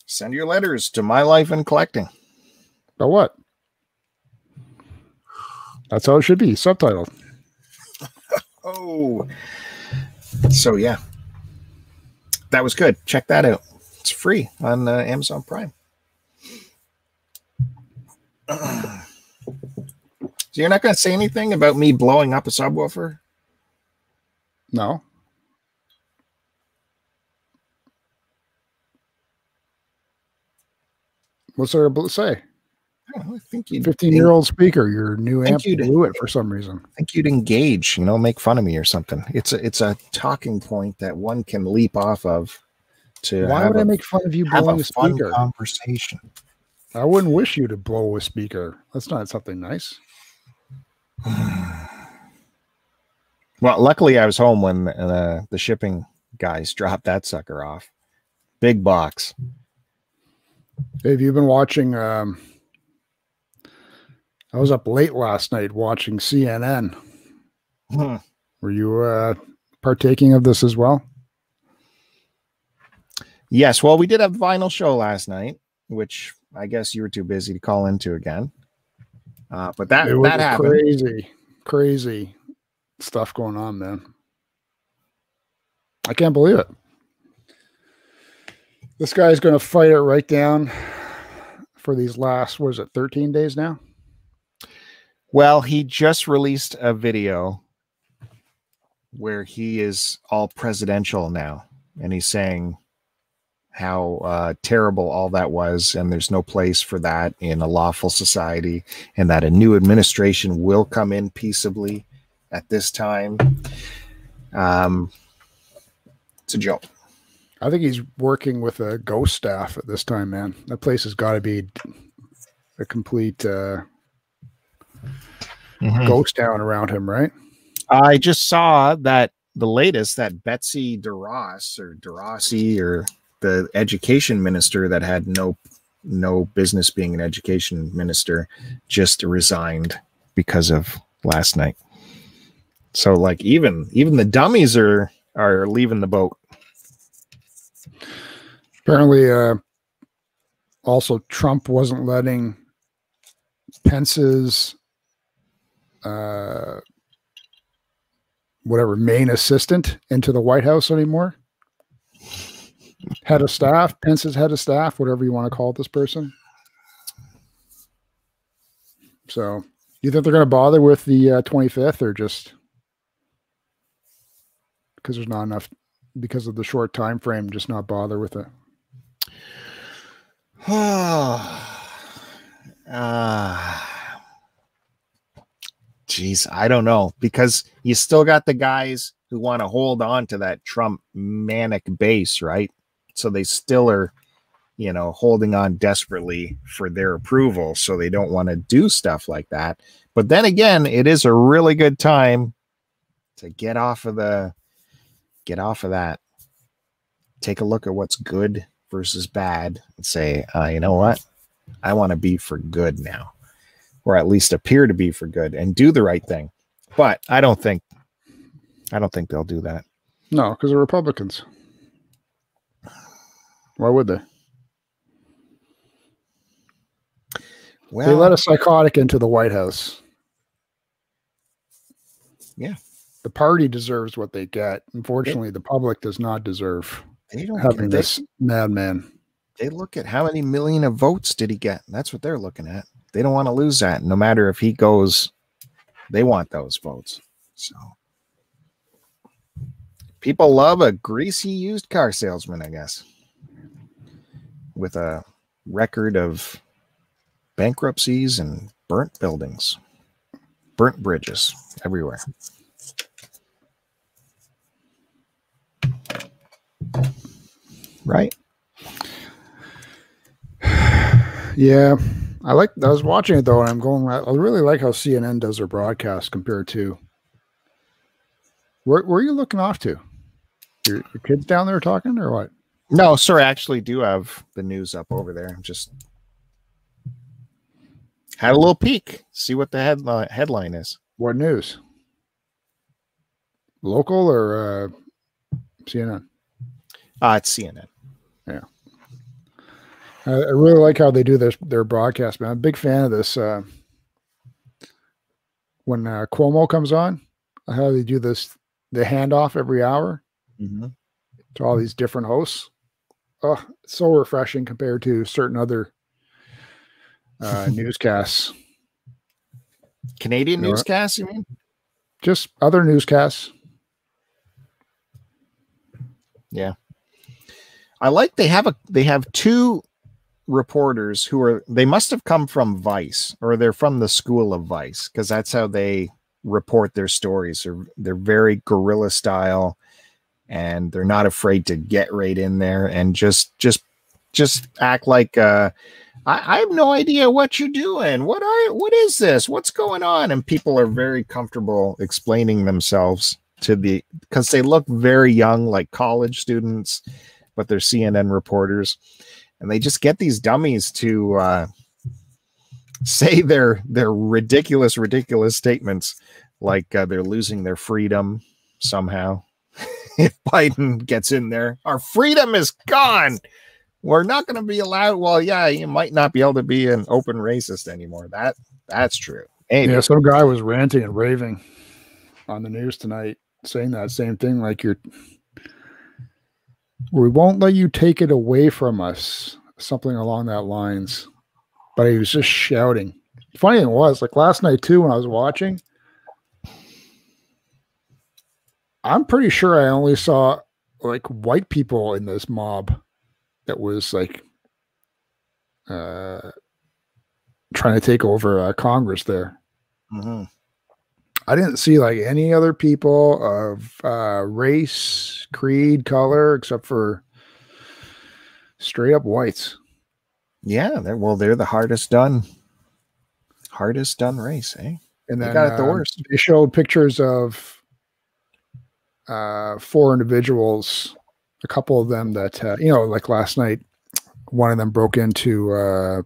[SPEAKER 2] Send your letters to my life and collecting.
[SPEAKER 1] But what? That's how it should be. Subtitled.
[SPEAKER 2] Oh, so yeah, that was good. Check that out. It's free on uh, Amazon Prime. So you're not going to say anything about me blowing up a subwoofer?
[SPEAKER 1] No. What's there to say?
[SPEAKER 2] I, know, I think you'd
[SPEAKER 1] 15 year old speaker, your new amp
[SPEAKER 2] you
[SPEAKER 1] blew it for some reason.
[SPEAKER 2] I think you'd engage. You know, make fun of me or something. It's a it's a talking point that one can leap off of. To
[SPEAKER 1] Why would I
[SPEAKER 2] a-
[SPEAKER 1] make fun of you blowing
[SPEAKER 2] a
[SPEAKER 1] a speaker?
[SPEAKER 2] conversation?
[SPEAKER 1] I wouldn't wish you to blow a speaker. That's not something nice.
[SPEAKER 2] Well, luckily I was home when uh, the shipping guys dropped that sucker off. Big box.
[SPEAKER 1] Have you been watching? Um, I was up late last night watching CNN.
[SPEAKER 2] Hmm.
[SPEAKER 1] Were you uh, partaking of this as well?
[SPEAKER 2] Yes, well, we did have vinyl show last night, which I guess you were too busy to call into again. Uh, but that
[SPEAKER 1] it was
[SPEAKER 2] that happened.
[SPEAKER 1] crazy, crazy stuff going on, man. I can't believe it. This guy's going to fight it right down for these last, what is it, 13 days now?
[SPEAKER 2] Well, he just released a video where he is all presidential now, and he's saying how uh, terrible all that was, and there's no place for that in a lawful society, and that a new administration will come in peaceably at this time. Um, it's a joke.
[SPEAKER 1] I think he's working with a ghost staff at this time, man. That place has got to be a complete uh, ghost town around him, right?
[SPEAKER 2] I just saw that the latest that Betsy DeRoss or DeRossi or the education minister that had no no business being an education minister just resigned because of last night. So like even even the dummies are are leaving the boat.
[SPEAKER 1] Apparently, uh, also Trump wasn't letting Pence's uh, whatever main assistant into the White House anymore. Head of staff, Pence's head of staff, whatever you want to call this person. So, you think they're going to bother with the uh, 25th or just because there's not enough because of the short time frame, just not bother with it?
[SPEAKER 2] Ah, Jeez, I don't know because you still got the guys who want to hold on to that Trump manic base, right? So they still are, you know, holding on desperately for their approval. So they don't want to do stuff like that. But then again, it is a really good time to get off of the, get off of that. Take a look at what's good versus bad and say, uh, you know what? I want to be for good now, or at least appear to be for good and do the right thing. But I don't think, I don't think they'll do that.
[SPEAKER 1] No, because they're Republicans. Why would they?
[SPEAKER 2] Well,
[SPEAKER 1] they let a psychotic into the White House.
[SPEAKER 2] Yeah.
[SPEAKER 1] The party deserves what they get. Unfortunately, the public does not deserve
[SPEAKER 2] they don't
[SPEAKER 1] having
[SPEAKER 2] they,
[SPEAKER 1] this madman.
[SPEAKER 2] they look at how many million of votes did he get. That's what they're looking at. They don't want to lose that, no matter if he goes They want those votes. So people love a greasy used car salesman, I guess, with a record of bankruptcies and burnt buildings, burnt bridges everywhere. Right?
[SPEAKER 1] Yeah. I like I was watching it though, and I'm going I really like how CNN does their broadcast compared to where where are you looking off to? Your, your kids down there talking or what?
[SPEAKER 2] No, sir, I actually do have the news up over there. I'm just had a little peek, see what the headline headline is.
[SPEAKER 1] What news? Local or uh, CNN?
[SPEAKER 2] Uh, it's CNN.
[SPEAKER 1] Yeah. I, I really like how they do their their broadcast, man. I'm a big fan of this. Uh, when uh, Cuomo comes on, how they do this, the handoff every hour
[SPEAKER 2] Mm-hmm.
[SPEAKER 1] to all these different hosts. Oh, so refreshing compared to certain other uh, newscasts.
[SPEAKER 2] Canadian
[SPEAKER 1] You know
[SPEAKER 2] newscasts, you mean?
[SPEAKER 1] Just other newscasts. Yeah.
[SPEAKER 2] I like they have a they have two reporters who are they must have come from Vice or they're from the school of Vice because that's how they report their stories. They're they're very guerrilla style and they're not afraid to get right in there and just just just act like uh I, I have no idea what you're doing. What are what is this? What's going on? And people are very comfortable explaining themselves to the because they look very young, like college students, but they're CNN reporters, and they just get these dummies to uh, say their their ridiculous, ridiculous statements, like uh, they're losing their freedom somehow. if Biden gets in there, our freedom is gone. We're not going to be allowed. Well, yeah, you might not be able to be an open racist anymore. That that's true.
[SPEAKER 1] Yeah, some guy was ranting and raving on the news tonight, saying that same thing. Like you're, we won't let you take it away from us, something along that lines. But he was just shouting. Funny thing was, like last night too, when I was watching, I'm pretty sure I only saw like white people in this mob that was like uh trying to take over uh, Congress there.
[SPEAKER 2] Mhm.
[SPEAKER 1] I didn't see like any other people of uh, race, creed, color, except for straight up whites.
[SPEAKER 2] Yeah, they're, well, they're the hardest done, hardest done race, eh?
[SPEAKER 1] And
[SPEAKER 2] They got it the
[SPEAKER 1] um,
[SPEAKER 2] worst.
[SPEAKER 1] They showed pictures of uh, four individuals, a couple of them that uh, you know, like last night, one of them broke into uh,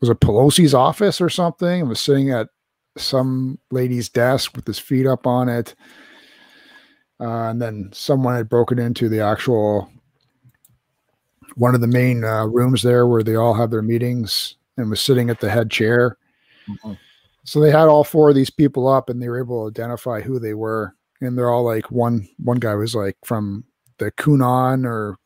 [SPEAKER 1] was it Pelosi's office or something, and was sitting at some lady's desk with his feet up on it. Uh, and then someone had broken into the actual one of the main uh, rooms there where they all have their meetings and was sitting at the head chair.
[SPEAKER 2] Mhm.
[SPEAKER 1] So they had all four of these people up and they were able to identify who they were. And they're all like one one guy was like from the QAnon or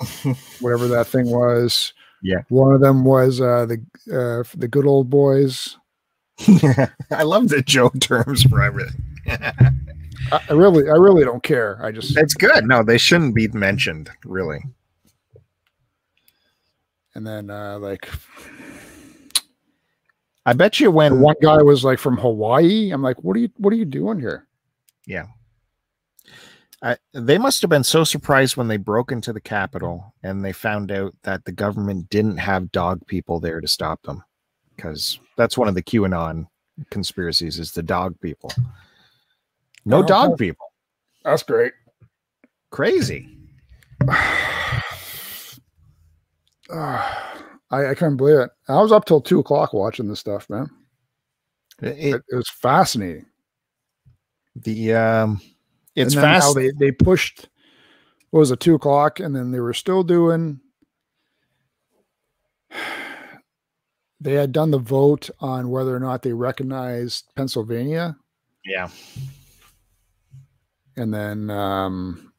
[SPEAKER 1] whatever that thing was.
[SPEAKER 2] Yeah.
[SPEAKER 1] One of them was uh the uh the good old boys.
[SPEAKER 2] I love the Joe terms for everything.
[SPEAKER 1] I, I really I really don't care. I just
[SPEAKER 2] It's good. No, they shouldn't be mentioned, really.
[SPEAKER 1] and then uh like
[SPEAKER 2] I bet you when
[SPEAKER 1] one guy was like from Hawaii. I'm like, what are you what are you doing here?
[SPEAKER 2] I, they must have been so surprised when they broke into the Capitol and they found out that the government didn't have dog people there to stop them, because that's one of the QAnon conspiracies is the dog people. No dog
[SPEAKER 1] oh.
[SPEAKER 2] people.
[SPEAKER 1] That's great.
[SPEAKER 2] Crazy.
[SPEAKER 1] I, I couldn't believe it. I was up till two o'clock watching this stuff, man.
[SPEAKER 2] It-
[SPEAKER 1] It, it was fascinating.
[SPEAKER 2] The um, it's
[SPEAKER 1] and
[SPEAKER 2] fast.
[SPEAKER 1] they they pushed. What was it two o'clock, and then they were still doing. They had done the vote on whether or not they recognized Pennsylvania,
[SPEAKER 2] yeah.
[SPEAKER 1] and then um,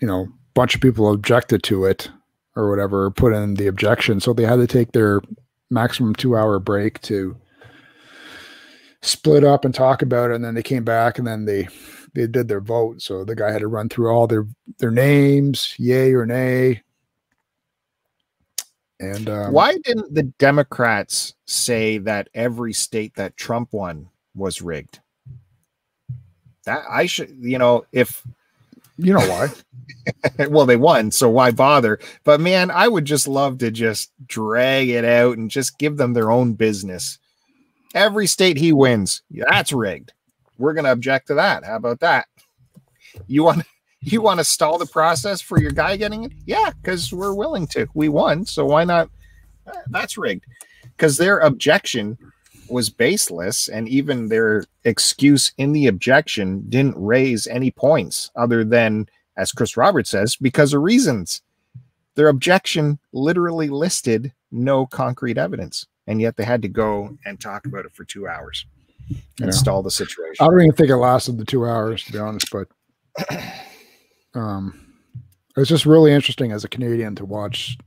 [SPEAKER 1] you know, a bunch of people objected to it or whatever, put in the objection, so they had to take their maximum two hour break to split up and talk about it, and then they came back and then they they did their vote. So the guy had to run through all their their names, yay or nay. And um,
[SPEAKER 2] why didn't the Democrats say that every state that Trump won was rigged? That I should, you know, if
[SPEAKER 1] you know why.
[SPEAKER 2] well, they won, so why bother? But man, I would just love to just drag it out and just give them their own business. Every state he wins, that's rigged. We're going to object to that. How about that? You want you want to stall the process for your guy getting it? Yeah, because we're willing to. We won, so why not? Uh, that's rigged. Because their objection was baseless, and even their excuse in the objection didn't raise any points other than, as Chris Roberts says, because of reasons. Their objection literally listed no concrete evidence, and yet they had to go and talk about it for two hours and yeah. stall the situation.
[SPEAKER 1] I don't even think it lasted the two hours, to be honest, but um, it was just really interesting as a Canadian to watch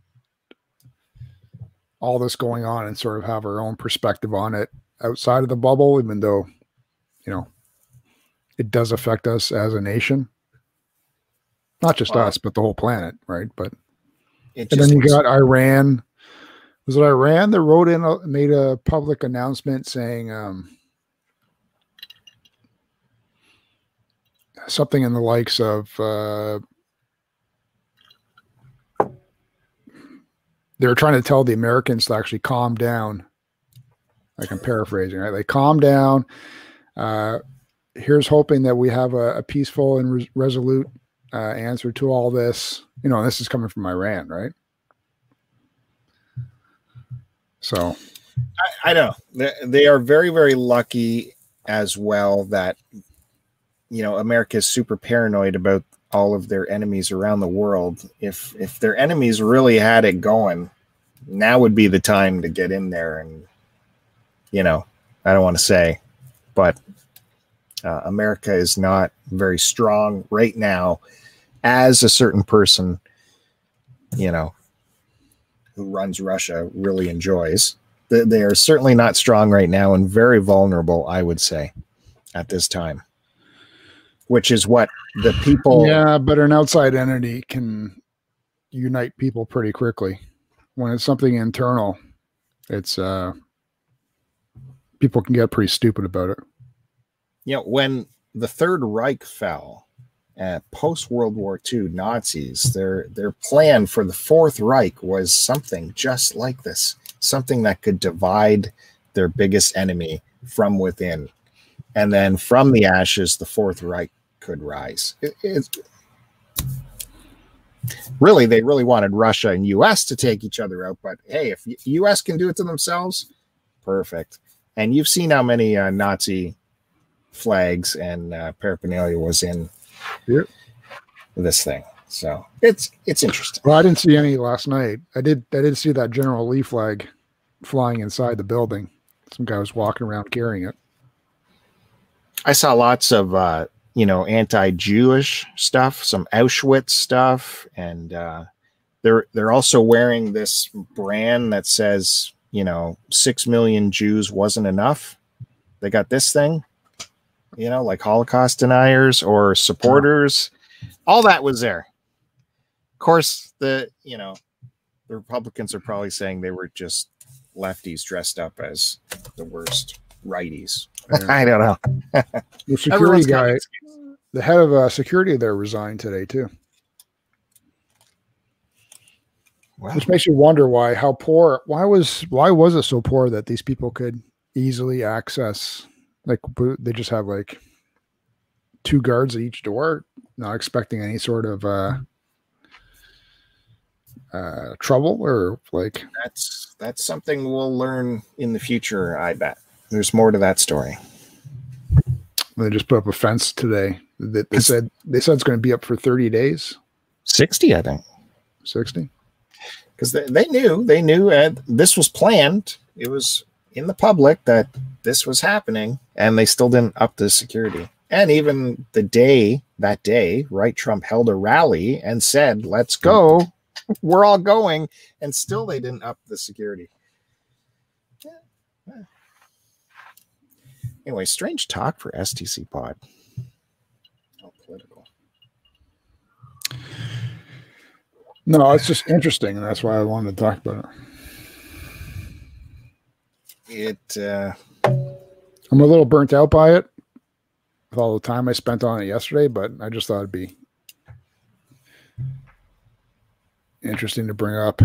[SPEAKER 1] all this going on and sort of have our own perspective on it outside of the bubble, even though, you know, it does affect us as a nation. Not just wow. us, but the whole planet, right? But and then you got Iran. Was it Iran that wrote in a, made a public announcement saying um, something in the likes of uh, they're trying to tell the Americans to actually calm down. Like I'm paraphrasing, right? Like calm down. Uh, here's hoping that we have a, a peaceful and res- resolute uh, answer to all this. You know, this is coming from Iran, right? So,
[SPEAKER 2] I, I know they are very, very lucky as well that you know America is super paranoid about all of their enemies around the world. If if their enemies really had it going, now would be the time to get in there and you know, I don't want to say, but uh, America is not very strong right now as a certain person, you know, who runs Russia really enjoys. They, they are certainly not strong right now and very vulnerable, I would say, at this time which is what the people.
[SPEAKER 1] Yeah, but an outside entity can unite people pretty quickly. When it's something internal, it's uh, people can get pretty stupid about it.
[SPEAKER 2] You know, when the Third Reich fell, uh, post World War II Nazis, their their plan for the Fourth Reich was something just like this, something that could divide their biggest enemy from within. And then from the ashes, the Fourth Reich could rise. It, really, they really wanted Russia and U.S. to take each other out. But hey, if U.S. can do it to themselves, perfect. And you've seen how many uh, Nazi flags and uh, paraphernalia was in yep. this thing. So it's it's interesting.
[SPEAKER 1] Well, I didn't see any last night. I did I did see that General Lee flag flying inside the building. Some guy was walking around carrying it.
[SPEAKER 2] I saw lots of uh, you know, anti-Jewish stuff, some Auschwitz stuff, and uh, they're they're also wearing this brand that says, you know, six million Jews wasn't enough. They got this thing, you know, like Holocaust deniers or supporters. All that was there. Of course, the you know, the Republicans are probably saying they were just lefties dressed up as the worst righties. I don't know.
[SPEAKER 1] the security guy, the head of uh, security there resigned today too. Wow. Which makes you wonder why, how poor, why was, why was it so poor that these people could easily access, like they just have like two guards at each door, not expecting any sort of uh, uh, trouble or like.
[SPEAKER 2] That's that's something we'll learn in the future. I bet there's more to that story.
[SPEAKER 1] They just put up a fence today that they said they said it's going to be up for 30 days.
[SPEAKER 2] 60, I think.
[SPEAKER 1] 60.
[SPEAKER 2] Because they, they knew, they knew uh, this was planned. It was in the public that this was happening, and they still didn't up the security. And even the day, that day, right, Trump held a rally and said, let's go. We're all going. And still they didn't up the security. Anyway, strange talk for STC Pod. Oh, political.
[SPEAKER 1] No, it's just interesting, and that's why I wanted to talk about
[SPEAKER 2] it. It. Uh,
[SPEAKER 1] I'm a little burnt out by it with all the time I spent on it yesterday, but I just thought it'd be interesting to bring up.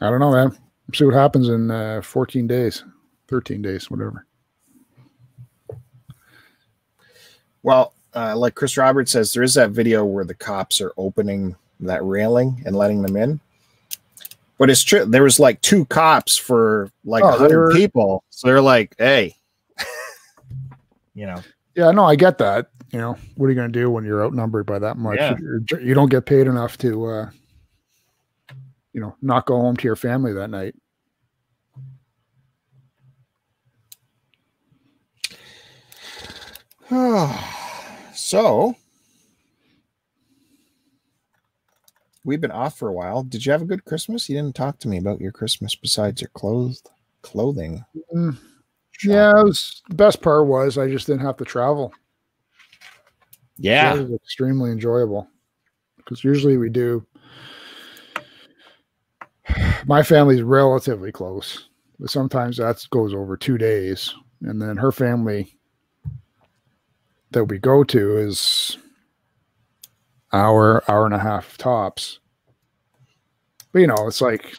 [SPEAKER 1] I don't know, man. See what happens in uh, 14 days, 13 days, whatever.
[SPEAKER 2] Well, uh, like Chris Roberts says, there is that video where the cops are opening that railing and letting them in. But it's true. There was like two cops for like
[SPEAKER 1] Oh,
[SPEAKER 2] 100 people. So they're like, hey, you know,
[SPEAKER 1] Yeah, no, I get that. You know, what are you going to do when you're outnumbered by that much?
[SPEAKER 2] Yeah.
[SPEAKER 1] You're, you don't get paid enough to, uh, you know, not go home to your family that night.
[SPEAKER 2] so we've been off for a while. Did you have a good Christmas? You didn't talk to me about your Christmas besides your clothes, clothing.
[SPEAKER 1] Mm, Yeah, it was, the best part was I just didn't have to travel.
[SPEAKER 2] Yeah.
[SPEAKER 1] That was extremely enjoyable because usually we do. My family's relatively close, but sometimes that goes over two days, and then her family that we go to is hour, hour and a half tops. But you know, it's like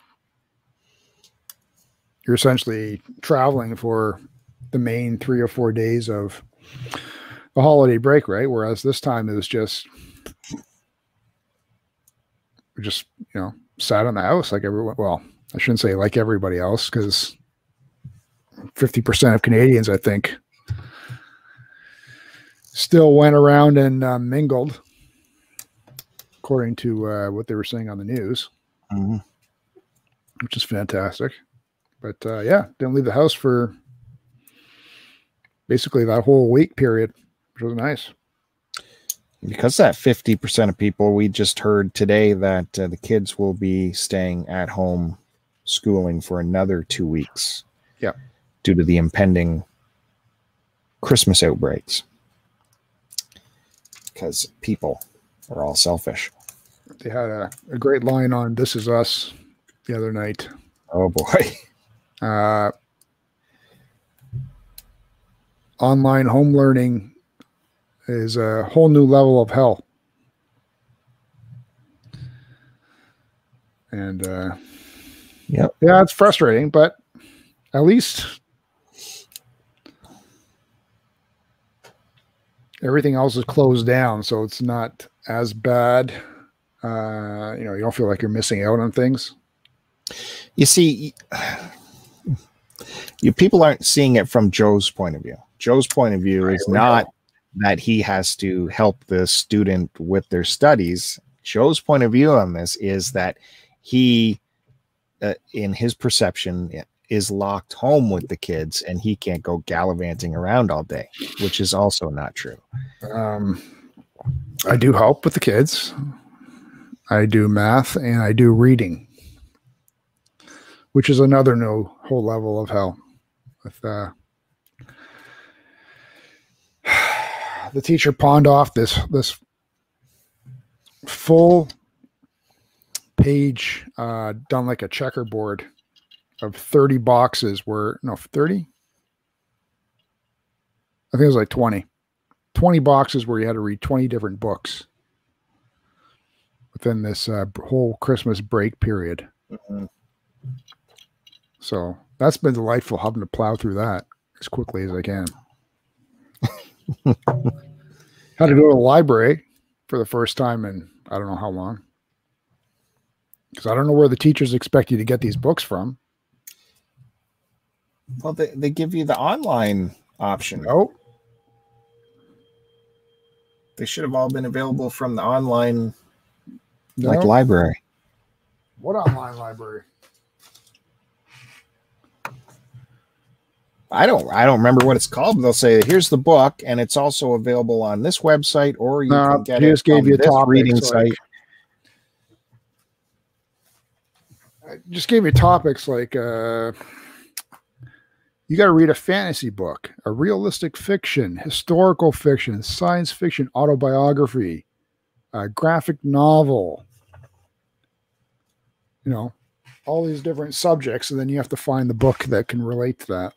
[SPEAKER 1] you're essentially traveling for the main three or four days of the holiday break, right? Whereas this time it was just we just you know sat in the house like everyone. Well, I shouldn't say like everybody else because fifty percent of Canadians, I think, still went around and uh, mingled, according to uh, what they were saying on the news,
[SPEAKER 2] Mhm.
[SPEAKER 1] which is fantastic. But uh, yeah, didn't leave the house for basically that whole week period, which was nice.
[SPEAKER 2] because that 50% of people we just heard today that uh, the kids will be staying at home schooling for another two weeks
[SPEAKER 1] Yeah.
[SPEAKER 2] due to the impending christmas outbreaks because people are all selfish
[SPEAKER 1] They had a, a great line on This Is Us the other night.
[SPEAKER 2] oh boy
[SPEAKER 1] Uh, online home learning is a whole new level of hell. And uh,
[SPEAKER 2] yep
[SPEAKER 1] yeah, it's frustrating, but at least everything else is closed down, so it's not as bad. Uh, you know, you don't feel like you're missing out on things.
[SPEAKER 2] you see you people aren't seeing it from joe's point of view joe's point of view is
[SPEAKER 1] we know.
[SPEAKER 2] not that he has to help the student with their studies joe's point of view on this is that he uh, in his perception is locked home with the kids and he can't go gallivanting around all day which is also not true
[SPEAKER 1] Um, I do help with the kids. I do math and I do reading, which is another new whole level of hell. With uh, the teacher pawned off this this full page uh, done like a checkerboard of 30 boxes where no 30 i think it was like 20 20 boxes where you had to read 20 different books within this uh, whole christmas break period. So that's been delightful having to plow through that as quickly as i can. Had to go to the library for the first time in i don't know how long. Because i don't know where the teachers expect you to get these books from.
[SPEAKER 2] Well they, they give you the online option.
[SPEAKER 1] No
[SPEAKER 2] they should have all been available from the online
[SPEAKER 1] no.
[SPEAKER 2] like library
[SPEAKER 1] what online library
[SPEAKER 2] I don't I don't remember what it's called, they'll say here's the book and it's also available on this website or you
[SPEAKER 1] No,
[SPEAKER 2] can get it
[SPEAKER 1] just gave you
[SPEAKER 2] this
[SPEAKER 1] topics,
[SPEAKER 2] reading
[SPEAKER 1] like-
[SPEAKER 2] site.
[SPEAKER 1] I just gave you topics like uh, you got to read a fantasy book, a realistic fiction, historical fiction, science fiction, autobiography, a graphic novel. You know, all these different subjects, and then you have to find the book that can relate to that.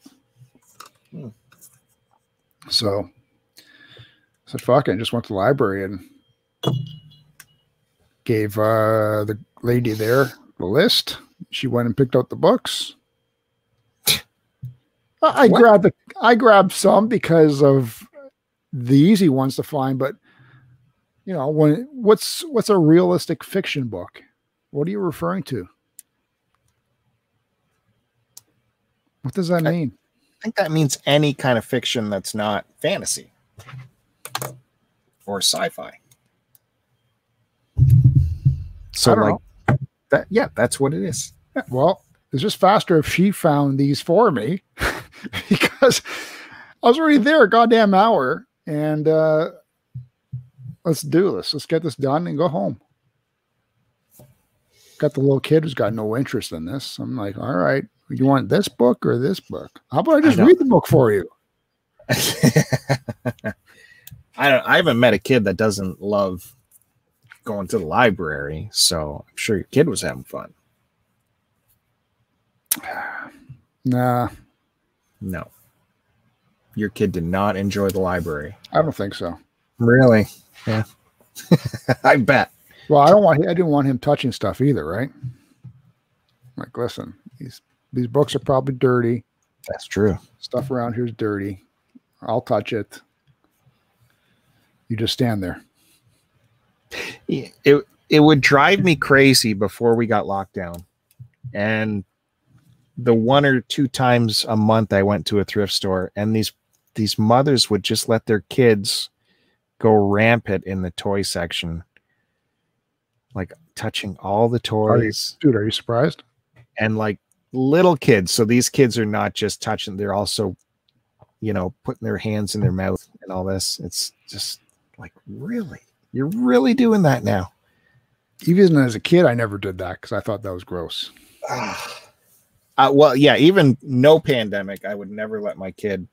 [SPEAKER 2] Hmm.
[SPEAKER 1] So, I said, fuck it, and just went to the library and gave uh, the lady there the list. She went and picked out the books. I, I grabbed the, I grabbed some because of the easy ones to find, but you know, when what's what's a realistic fiction book? What are you referring to? What does that
[SPEAKER 2] I-
[SPEAKER 1] mean?
[SPEAKER 2] I think that means any kind of fiction that's not fantasy or sci-fi. So like that yeah, that's what it is.
[SPEAKER 1] Well, it's just faster if she found these for me because I was already there a goddamn hour and uh let's do this. Let's get this done and go home. Got the little kid who's got no interest in this. I'm like, all right, you want this book or this book? How about I just
[SPEAKER 2] know.
[SPEAKER 1] read the book for you?
[SPEAKER 2] I don't I haven't met a kid that doesn't love going to the library, so I'm sure your kid was having fun.
[SPEAKER 1] Nah,
[SPEAKER 2] No. Your kid did not enjoy the library.
[SPEAKER 1] I don't think so.
[SPEAKER 2] Really? Yeah. I bet.
[SPEAKER 1] Well, I don't want I didn't want him touching stuff either, right? Like, listen, these these books are probably dirty.
[SPEAKER 2] That's true.
[SPEAKER 1] Stuff around here's dirty. I'll touch it. You just stand there.
[SPEAKER 2] it it would drive me crazy before we got locked down and the one or two times a month i went to a thrift store and these these mothers would just let their kids go rampant in the toy section like touching all the
[SPEAKER 1] Are you-
[SPEAKER 2] toys
[SPEAKER 1] Dude, are you surprised?
[SPEAKER 2] and like little kids so these kids are not just touching they're also you know putting their hands in their mouth and all this it's just like really you're really doing that now
[SPEAKER 1] Even as a kid, I never did that because I thought that was gross.
[SPEAKER 2] Uh, well, yeah, even no pandemic, I would never let my kid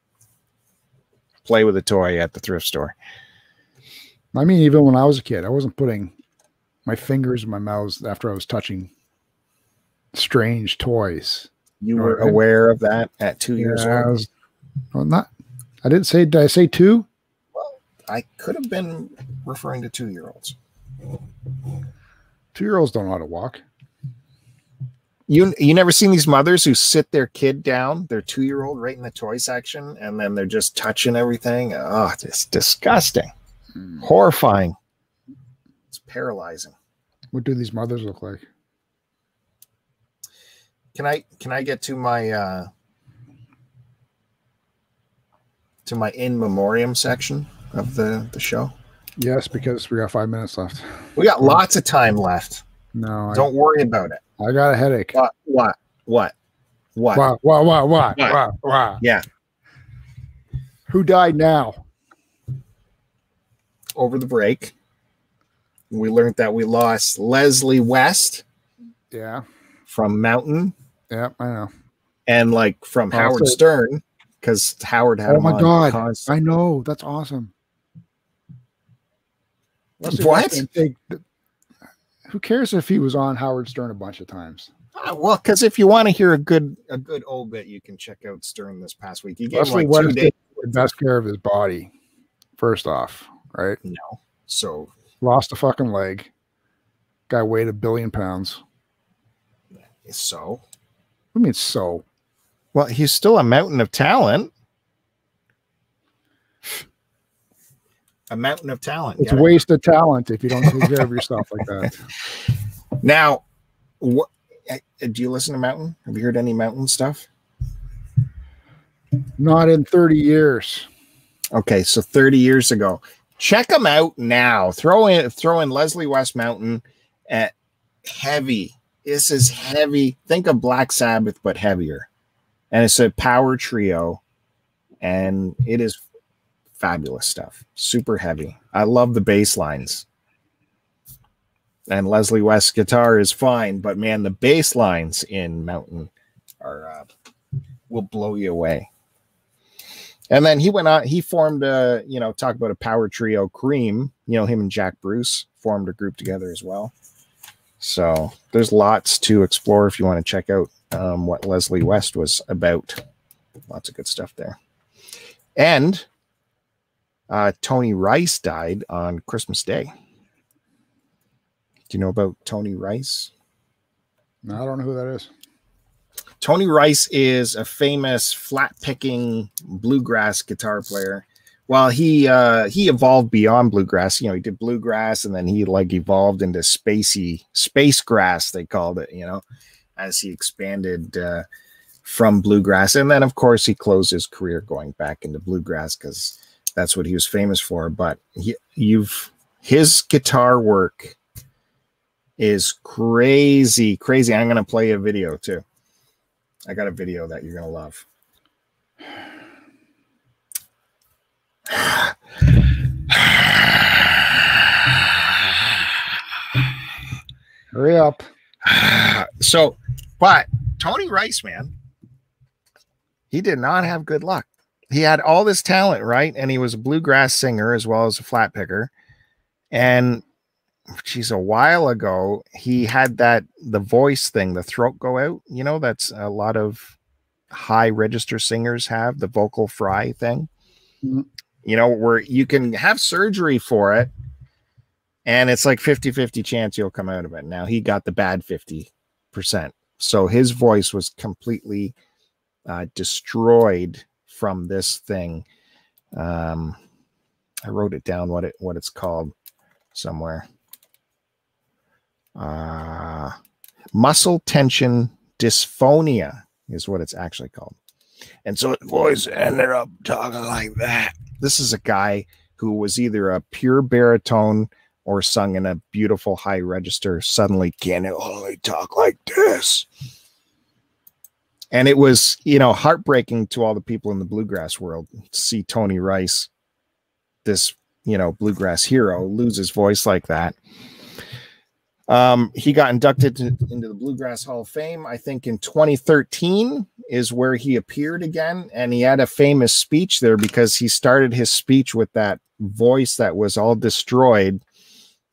[SPEAKER 2] play with a toy at the thrift store.
[SPEAKER 1] I mean, even when I was a kid, I wasn't putting my fingers in my mouth after I was touching strange toys.
[SPEAKER 2] You were aware of that at two years
[SPEAKER 1] Yeah, I
[SPEAKER 2] old.
[SPEAKER 1] was well, not. I didn't say. Did I say two?
[SPEAKER 2] Well, I could have been referring to two year olds.
[SPEAKER 1] Two year olds don't know how to walk.
[SPEAKER 2] You you never seen these mothers who sit their kid down, their two year old, right in the toy section, and then they're just touching everything. Oh, it's disgusting, hmm. horrifying. Paralyzing.
[SPEAKER 1] What do these mothers look like?
[SPEAKER 2] Can I can I get to my uh to my in memoriam section of the the show?
[SPEAKER 1] Yes, because we got five minutes left.
[SPEAKER 2] We got lots of time left.
[SPEAKER 1] No,
[SPEAKER 2] Don't worry about it.
[SPEAKER 1] I got a headache.
[SPEAKER 2] What? What? What? What?
[SPEAKER 1] Wow, wow, wow,
[SPEAKER 2] What?
[SPEAKER 1] wow, wow.
[SPEAKER 2] Yeah.
[SPEAKER 1] Who died now?
[SPEAKER 2] Over the break, we learned that we lost Leslie West
[SPEAKER 1] Yeah,
[SPEAKER 2] from Mountain
[SPEAKER 1] yeah, I know.
[SPEAKER 2] and like from
[SPEAKER 1] Oh,
[SPEAKER 2] Howard Stern because Howard had
[SPEAKER 1] Oh my God.
[SPEAKER 2] const-
[SPEAKER 1] I know. That's awesome. Leslie
[SPEAKER 2] What?
[SPEAKER 1] West didn't take the- who cares if he was on Howard Stern a bunch of times?
[SPEAKER 2] Uh, well, because if you want to hear a good a good old bit, you can check out Stern this past week. He gave
[SPEAKER 1] Leslie
[SPEAKER 2] like two
[SPEAKER 1] West
[SPEAKER 2] days.
[SPEAKER 1] the best care of his body. First off, right?
[SPEAKER 2] No, so
[SPEAKER 1] Lost a fucking leg. Guy weighed a billion pounds.
[SPEAKER 2] so
[SPEAKER 1] I mean, so
[SPEAKER 2] well, he's still a mountain of talent. A mountain of talent.
[SPEAKER 1] it's
[SPEAKER 2] yeah.
[SPEAKER 1] of talent if you don't take care of yourself like that.
[SPEAKER 2] Now, what uh, do you listen to Mountain? Have you heard any Mountain stuff?
[SPEAKER 1] Not in 30 years.
[SPEAKER 2] Okay, so 30 years ago. Check them out now. Throw in throw in Leslie West Mountain at heavy. This is heavy. Think of Black Sabbath, but heavier. And it's a power trio, and it is fabulous stuff. Super heavy. I love the bass lines. And Leslie West's guitar is fine, but man, the bass lines in Mountain are uh, will blow you away. And then he went on, he formed a, you know, talk about a power trio cream, you know, him and Jack Bruce formed a group together as well. So there's lots to explore if you want to check out um, what Leslie West was about. Lots of good stuff there. And uh, Tony Rice died on Christmas Day. Do you know about Tony Rice?
[SPEAKER 1] No, I don't know who that is.
[SPEAKER 2] Tony Rice is a famous flat picking bluegrass guitar player. Well, he uh, he evolved beyond bluegrass. You know, he did bluegrass, and then he like evolved into spacey space grass. They called it. You know, as he expanded uh, from bluegrass, and then of course he closed his career going back into bluegrass because that's what he was famous for. But he, you've his guitar work is crazy, crazy. I'm gonna play a video too. I got a video that you're gonna love.
[SPEAKER 1] Hurry up.
[SPEAKER 2] so, but Tony Rice, man, he did not have good luck. He had all this talent, right? And he was a bluegrass singer as well as a flat picker. And geez, a while ago, he had that the voice thing, the throat go out. You know, that's a lot of high register singers have the vocal fry thing. Mm-hmm. You know, where you can have surgery for it, and it's like 50 50 chance you'll come out of it. Now, he got the bad 50%. So his voice was completely uh, destroyed from this thing. Um, I wrote it down what it what it's called somewhere. Uh, muscle tension dysphonia is what it's actually called. And so his voice ended up talking like that. This is a guy who was either a pure baritone or sung in a beautiful high register. Suddenly, can it only talk like this? And it was, you know, heartbreaking to all the people in the bluegrass world to see Tony Rice, this, you know, bluegrass hero, lose his voice like that. Um, he got inducted to, into the Bluegrass Hall of Fame, I think in 2013 is where he appeared again. And he had a famous speech there because he started his speech with that voice that was all destroyed.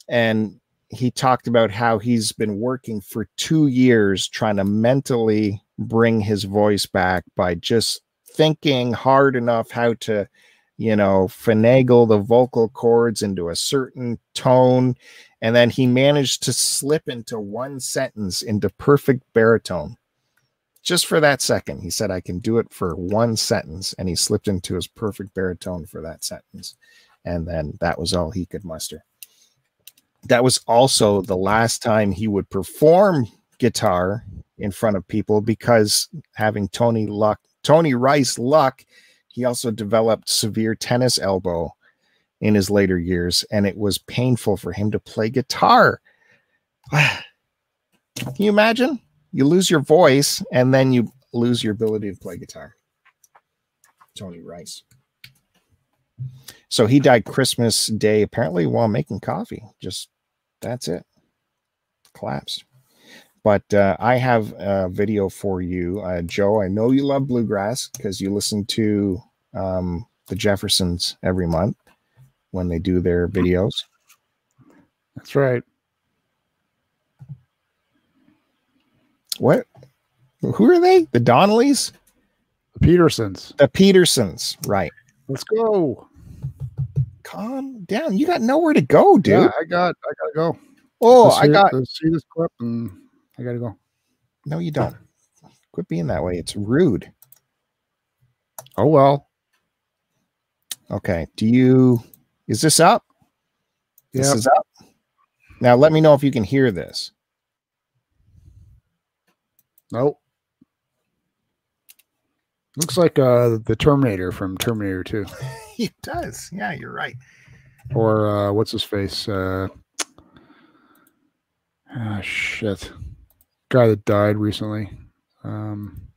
[SPEAKER 2] And he talked about how he's been working for two years trying to mentally bring his voice back by just thinking hard enough how to you know finagle the vocal cords into a certain tone and then he managed to slip into one sentence into perfect baritone. Just for that second he said i can do it for one sentence and he slipped into his perfect baritone for that sentence. And then that was all he could muster. That was also the last time he would perform guitar in front of people because having Tony Luck, Tony Rice luck, he also developed severe tennis elbow in his later years, and it was painful for him to play guitar. Can you imagine? You lose your voice and then you lose your ability to play guitar. Tony Rice. So he died Christmas Day, apparently while making coffee. Just that's it. Collapsed. But uh, I have a video for you, uh, Joe. I know you love bluegrass because you listen to um, the Jeffersons every month when they do their videos.
[SPEAKER 1] That's right.
[SPEAKER 2] What? Who are they? The Donnellys?
[SPEAKER 1] The Petersons.
[SPEAKER 2] The Petersons, right.
[SPEAKER 1] Let's go.
[SPEAKER 2] Calm down. You got nowhere to go, dude. Yeah,
[SPEAKER 1] I got I gotta go.
[SPEAKER 2] Oh, I got to
[SPEAKER 1] see this clip and I gotta go.
[SPEAKER 2] No, you don't. Quit being that way. It's rude.
[SPEAKER 1] Oh well.
[SPEAKER 2] Okay. Do you is this up?
[SPEAKER 1] This
[SPEAKER 2] is up. Now let me know if you can hear this.
[SPEAKER 1] Nope. Looks like uh the Terminator from Terminator 2.
[SPEAKER 2] it does. Yeah, you're right.
[SPEAKER 1] Or uh what's his face? Uh ah shit. Guy that died recently. Um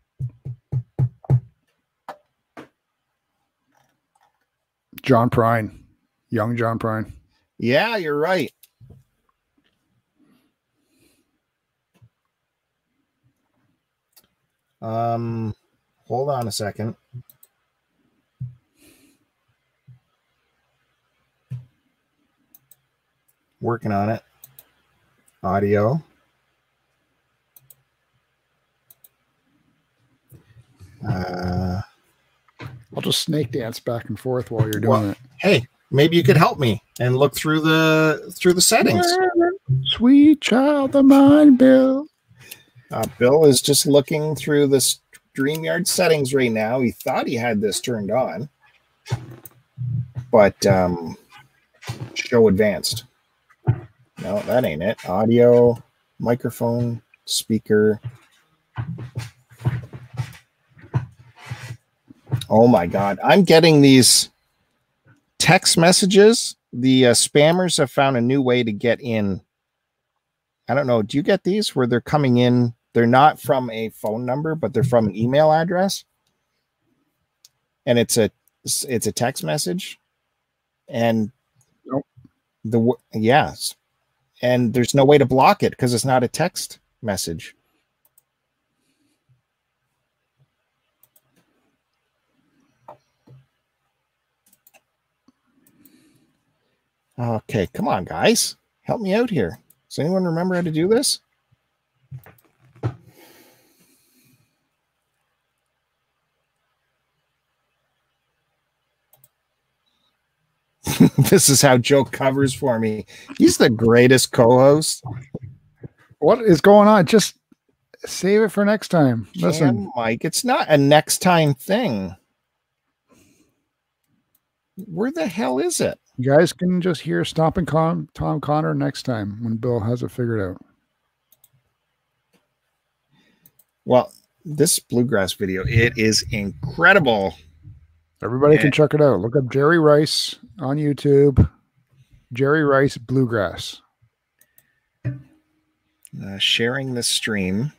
[SPEAKER 1] John Prine. Young John Prine.
[SPEAKER 2] Yeah, you're right. Um, Hold on a second. Working on it. Audio. Uh,
[SPEAKER 1] I'll just snake dance back and forth while you're doing
[SPEAKER 2] Well,
[SPEAKER 1] it.
[SPEAKER 2] hey, maybe you could help me and look through the through the settings.
[SPEAKER 1] Sweet child of mine, Bill.
[SPEAKER 2] Uh, Bill is just looking through the StreamYard settings right now. He thought he had this turned on, but um, show advanced. No, that ain't it. Audio, microphone, speaker. Oh my God. I'm getting these text messages. The uh, spammers have found a new way to get in. I don't know. Do you get these where they're coming in? They're not from a phone number, but they're from an email address. And it's a it's a text message. And
[SPEAKER 1] Nope.
[SPEAKER 2] the yes. And there's no way to block it because it's not a text message. Okay, come on, guys. Help me out here. Does anyone remember how to do this? this is how Joe covers for me. He's the greatest co-host.
[SPEAKER 1] What is going on? Just save it for next time. Listen,
[SPEAKER 2] Listen, Mike, it's not a next time thing. Where the hell is it?
[SPEAKER 1] You guys can just hear Stomping Con- Tom Connor next time when Bill has it figured out.
[SPEAKER 2] Well, this bluegrass video, it is incredible.
[SPEAKER 1] Everybody
[SPEAKER 2] Yeah.
[SPEAKER 1] can check it out. Look up Jerry Rice on YouTube. Jerry Rice Bluegrass.
[SPEAKER 2] Uh, sharing the stream.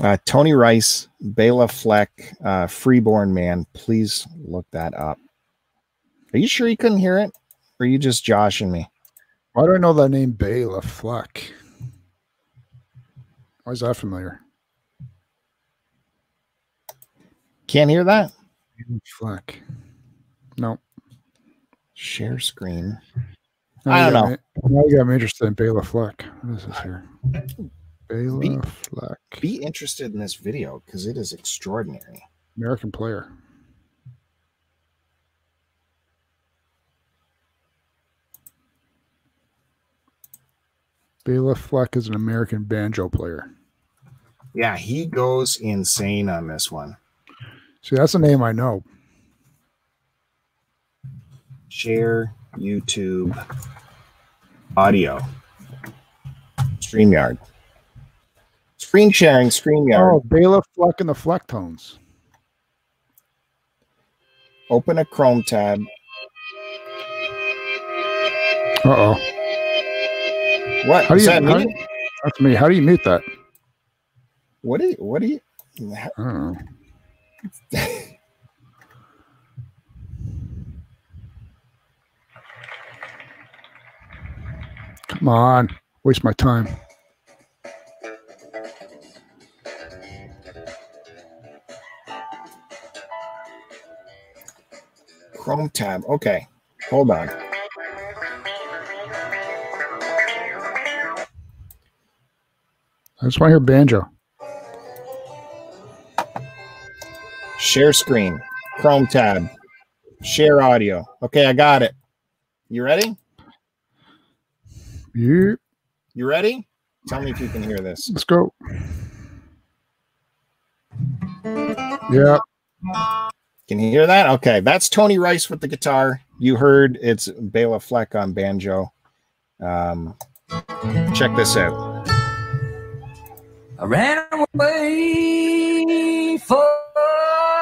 [SPEAKER 2] Uh, Tony Rice, Bela Fleck, uh, Freeborn Man. Please look that up. Are you sure you couldn't hear it? Or are you just joshing me?
[SPEAKER 1] Why do I know that name Bela Fleck? Why is that familiar?
[SPEAKER 2] Can't hear that?
[SPEAKER 1] Fleck. No.
[SPEAKER 2] Share screen.
[SPEAKER 1] Now
[SPEAKER 2] I don't know.
[SPEAKER 1] Me, now you got me interested in Bela Fleck. What is this here? Bela
[SPEAKER 2] Be-
[SPEAKER 1] Fleck.
[SPEAKER 2] Be interested in this video because it is extraordinary.
[SPEAKER 1] American player. Bela Fleck is an American banjo player.
[SPEAKER 2] Yeah, he goes insane on this one.
[SPEAKER 1] See, that's a name I know.
[SPEAKER 2] Share YouTube audio. StreamYard. Screen sharing, screen StreamYard.
[SPEAKER 1] Oh, Bela Fleck and the Flecktones.
[SPEAKER 2] Open a Chrome tab.
[SPEAKER 1] Uh oh.
[SPEAKER 2] What
[SPEAKER 1] How do you?
[SPEAKER 2] that
[SPEAKER 1] how do you- that's me. How do you mute that?
[SPEAKER 2] What do you what do you
[SPEAKER 1] I don't know. Come on, waste my time.
[SPEAKER 2] Chrome tab. Okay. Hold on.
[SPEAKER 1] I just want to hear banjo.
[SPEAKER 2] Share screen. Chrome tab. Share audio. Okay, I got it. You ready?
[SPEAKER 1] Yeah,
[SPEAKER 2] You ready? Tell me if you can hear this.
[SPEAKER 1] let's go. Yeah,
[SPEAKER 2] Can you hear that? Okay, that's Tony Rice with the guitar. You heard it's Bela Fleck on banjo. Um, check this out.
[SPEAKER 3] I ran away for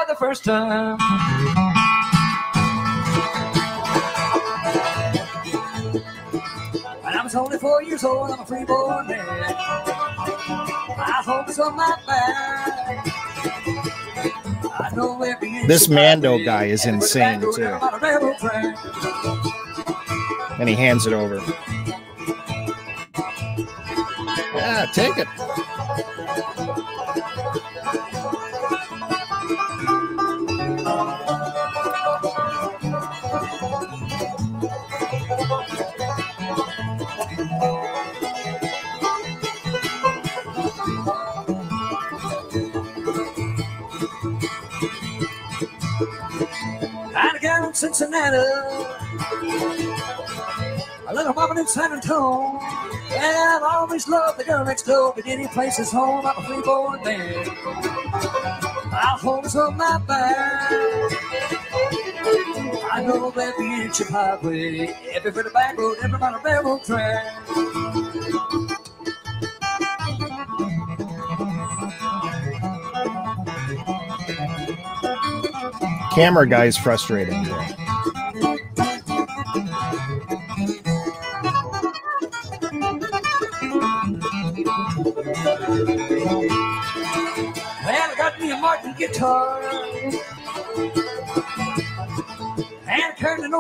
[SPEAKER 3] the first time. When I was only four years old, I'm a freeborn man. I focus on my back.
[SPEAKER 2] This Mando guy is insane, too. And he hands it over. Yeah, take it.
[SPEAKER 3] Cincinnati. A little mama in San Antonio. And I've always loved the girl next door, but any place is home. I'm a freeborn man. Hold her on my back. I know that the ancient highway, every bit of back road, every on a railroad track.
[SPEAKER 2] Camera guy's frustrated. today.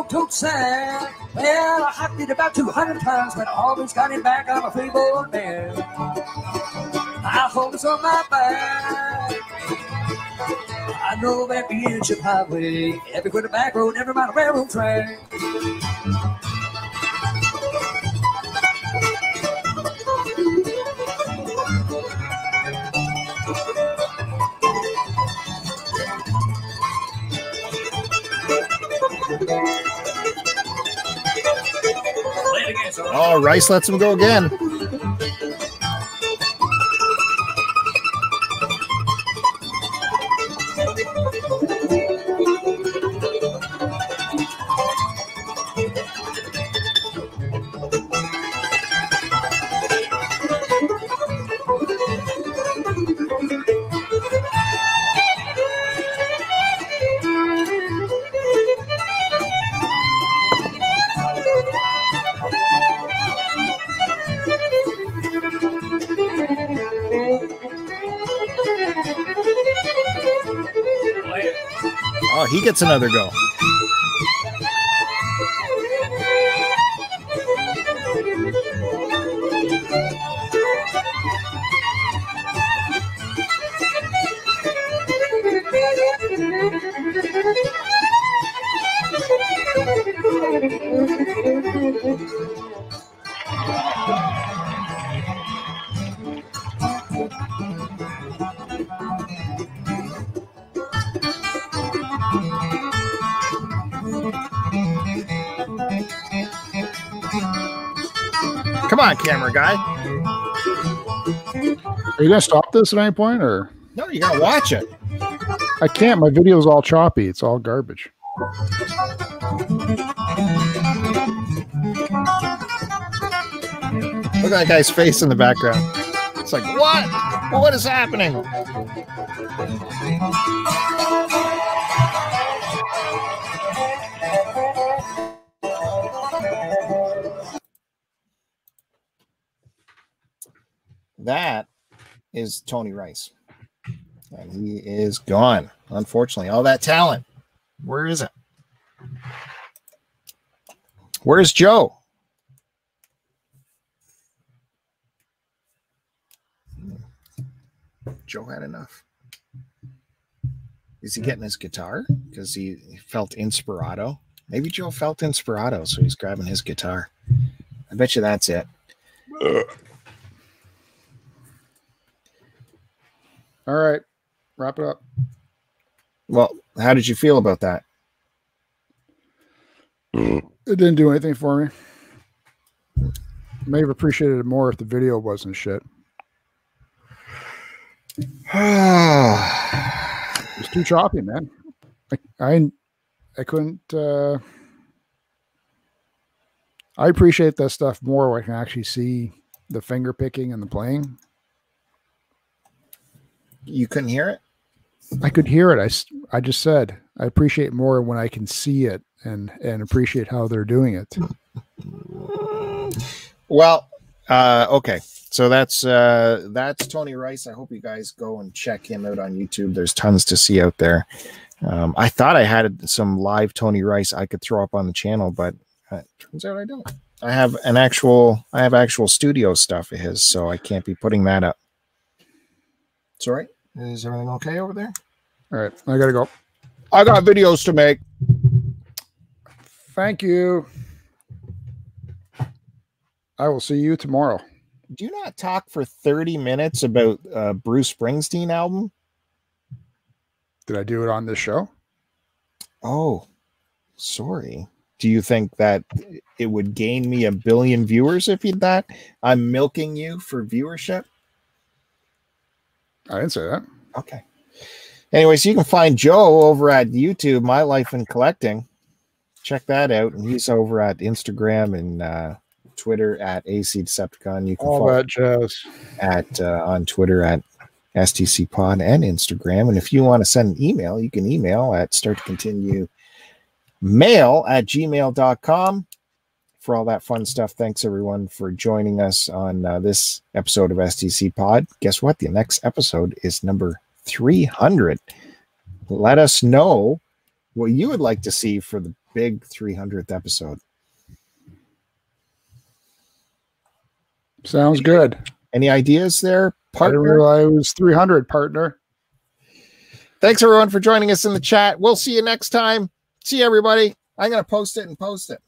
[SPEAKER 3] Tote sack. Well, I hopped it about 200 times, but I always got him back. I'm a freeborn man. I this on my back. I know that the ancient highway, every of back road, every mile of railroad track.
[SPEAKER 2] Oh, Rice lets him go again. He gets another go. Camera guy.
[SPEAKER 1] Are you gonna stop this at any point, or
[SPEAKER 2] No, you gotta watch it.
[SPEAKER 1] I can't? My video's all choppy. It's all garbage.
[SPEAKER 2] Look at that guy's face in the background. It's like, what? What is happening? Is Tony Rice. And he is gone, unfortunately. All that talent. Where is it? Where's Joe? Joe had enough. Is he getting his guitar because he felt inspirato? Maybe Joe felt inspirato, so he's grabbing his guitar. I bet you that's it.
[SPEAKER 1] All right, wrap it up.
[SPEAKER 2] Well, how did you feel about that?
[SPEAKER 1] It didn't do anything for me. May have appreciated it more if the video wasn't shit. It's too choppy, man. I I, I couldn't. uh I appreciate that stuff more when I can actually see the finger picking and the playing.
[SPEAKER 2] You couldn't hear it?
[SPEAKER 1] I could hear it. I, I just said I appreciate more when I can see it and and appreciate how they're doing it.
[SPEAKER 2] Well, uh, okay. So that's uh, that's Tony Rice. I hope you guys go and check him out on YouTube. There's tons to see out there. Um, I thought I had some live Tony Rice I could throw up on the channel, but uh, turns out I don't. I have an actual I have actual studio stuff of his, so I can't be putting that up. Sorry, is everything okay over there?
[SPEAKER 1] All right, I gotta go.
[SPEAKER 2] I got videos to make.
[SPEAKER 1] Thank you. I will see you tomorrow.
[SPEAKER 2] Do you not talk for 30 minutes about uh, Bruce Springsteen album?
[SPEAKER 1] Did I do it on this show?
[SPEAKER 2] Oh, sorry. Do you think that it would gain me a billion viewers if you did that? I'm milking you for viewership.
[SPEAKER 1] I didn't say that.
[SPEAKER 2] Okay. Anyways, you can find Joe over at YouTube, My Life in Collecting. Check that out. And he's over at Instagram and uh, Twitter at AC Decepticon. You can
[SPEAKER 1] All
[SPEAKER 2] follow
[SPEAKER 1] that jazz.
[SPEAKER 2] at uh, on Twitter at STC Pod and Instagram. And if you want to send an email, you can email at start to continue mail at gmail.com for all that fun stuff. Thanks everyone for joining us on uh, this episode of STC Pod. Guess what? The next episode is number 300. Let us know what you would like to see for the big 300th episode.
[SPEAKER 1] Sounds good.
[SPEAKER 2] Any ideas there,
[SPEAKER 1] I didn't
[SPEAKER 2] partner?
[SPEAKER 1] realize it was 300, partner.
[SPEAKER 2] Thanks everyone for joining us in the chat. We'll see you next time. See everybody. I'm going to post it and post it.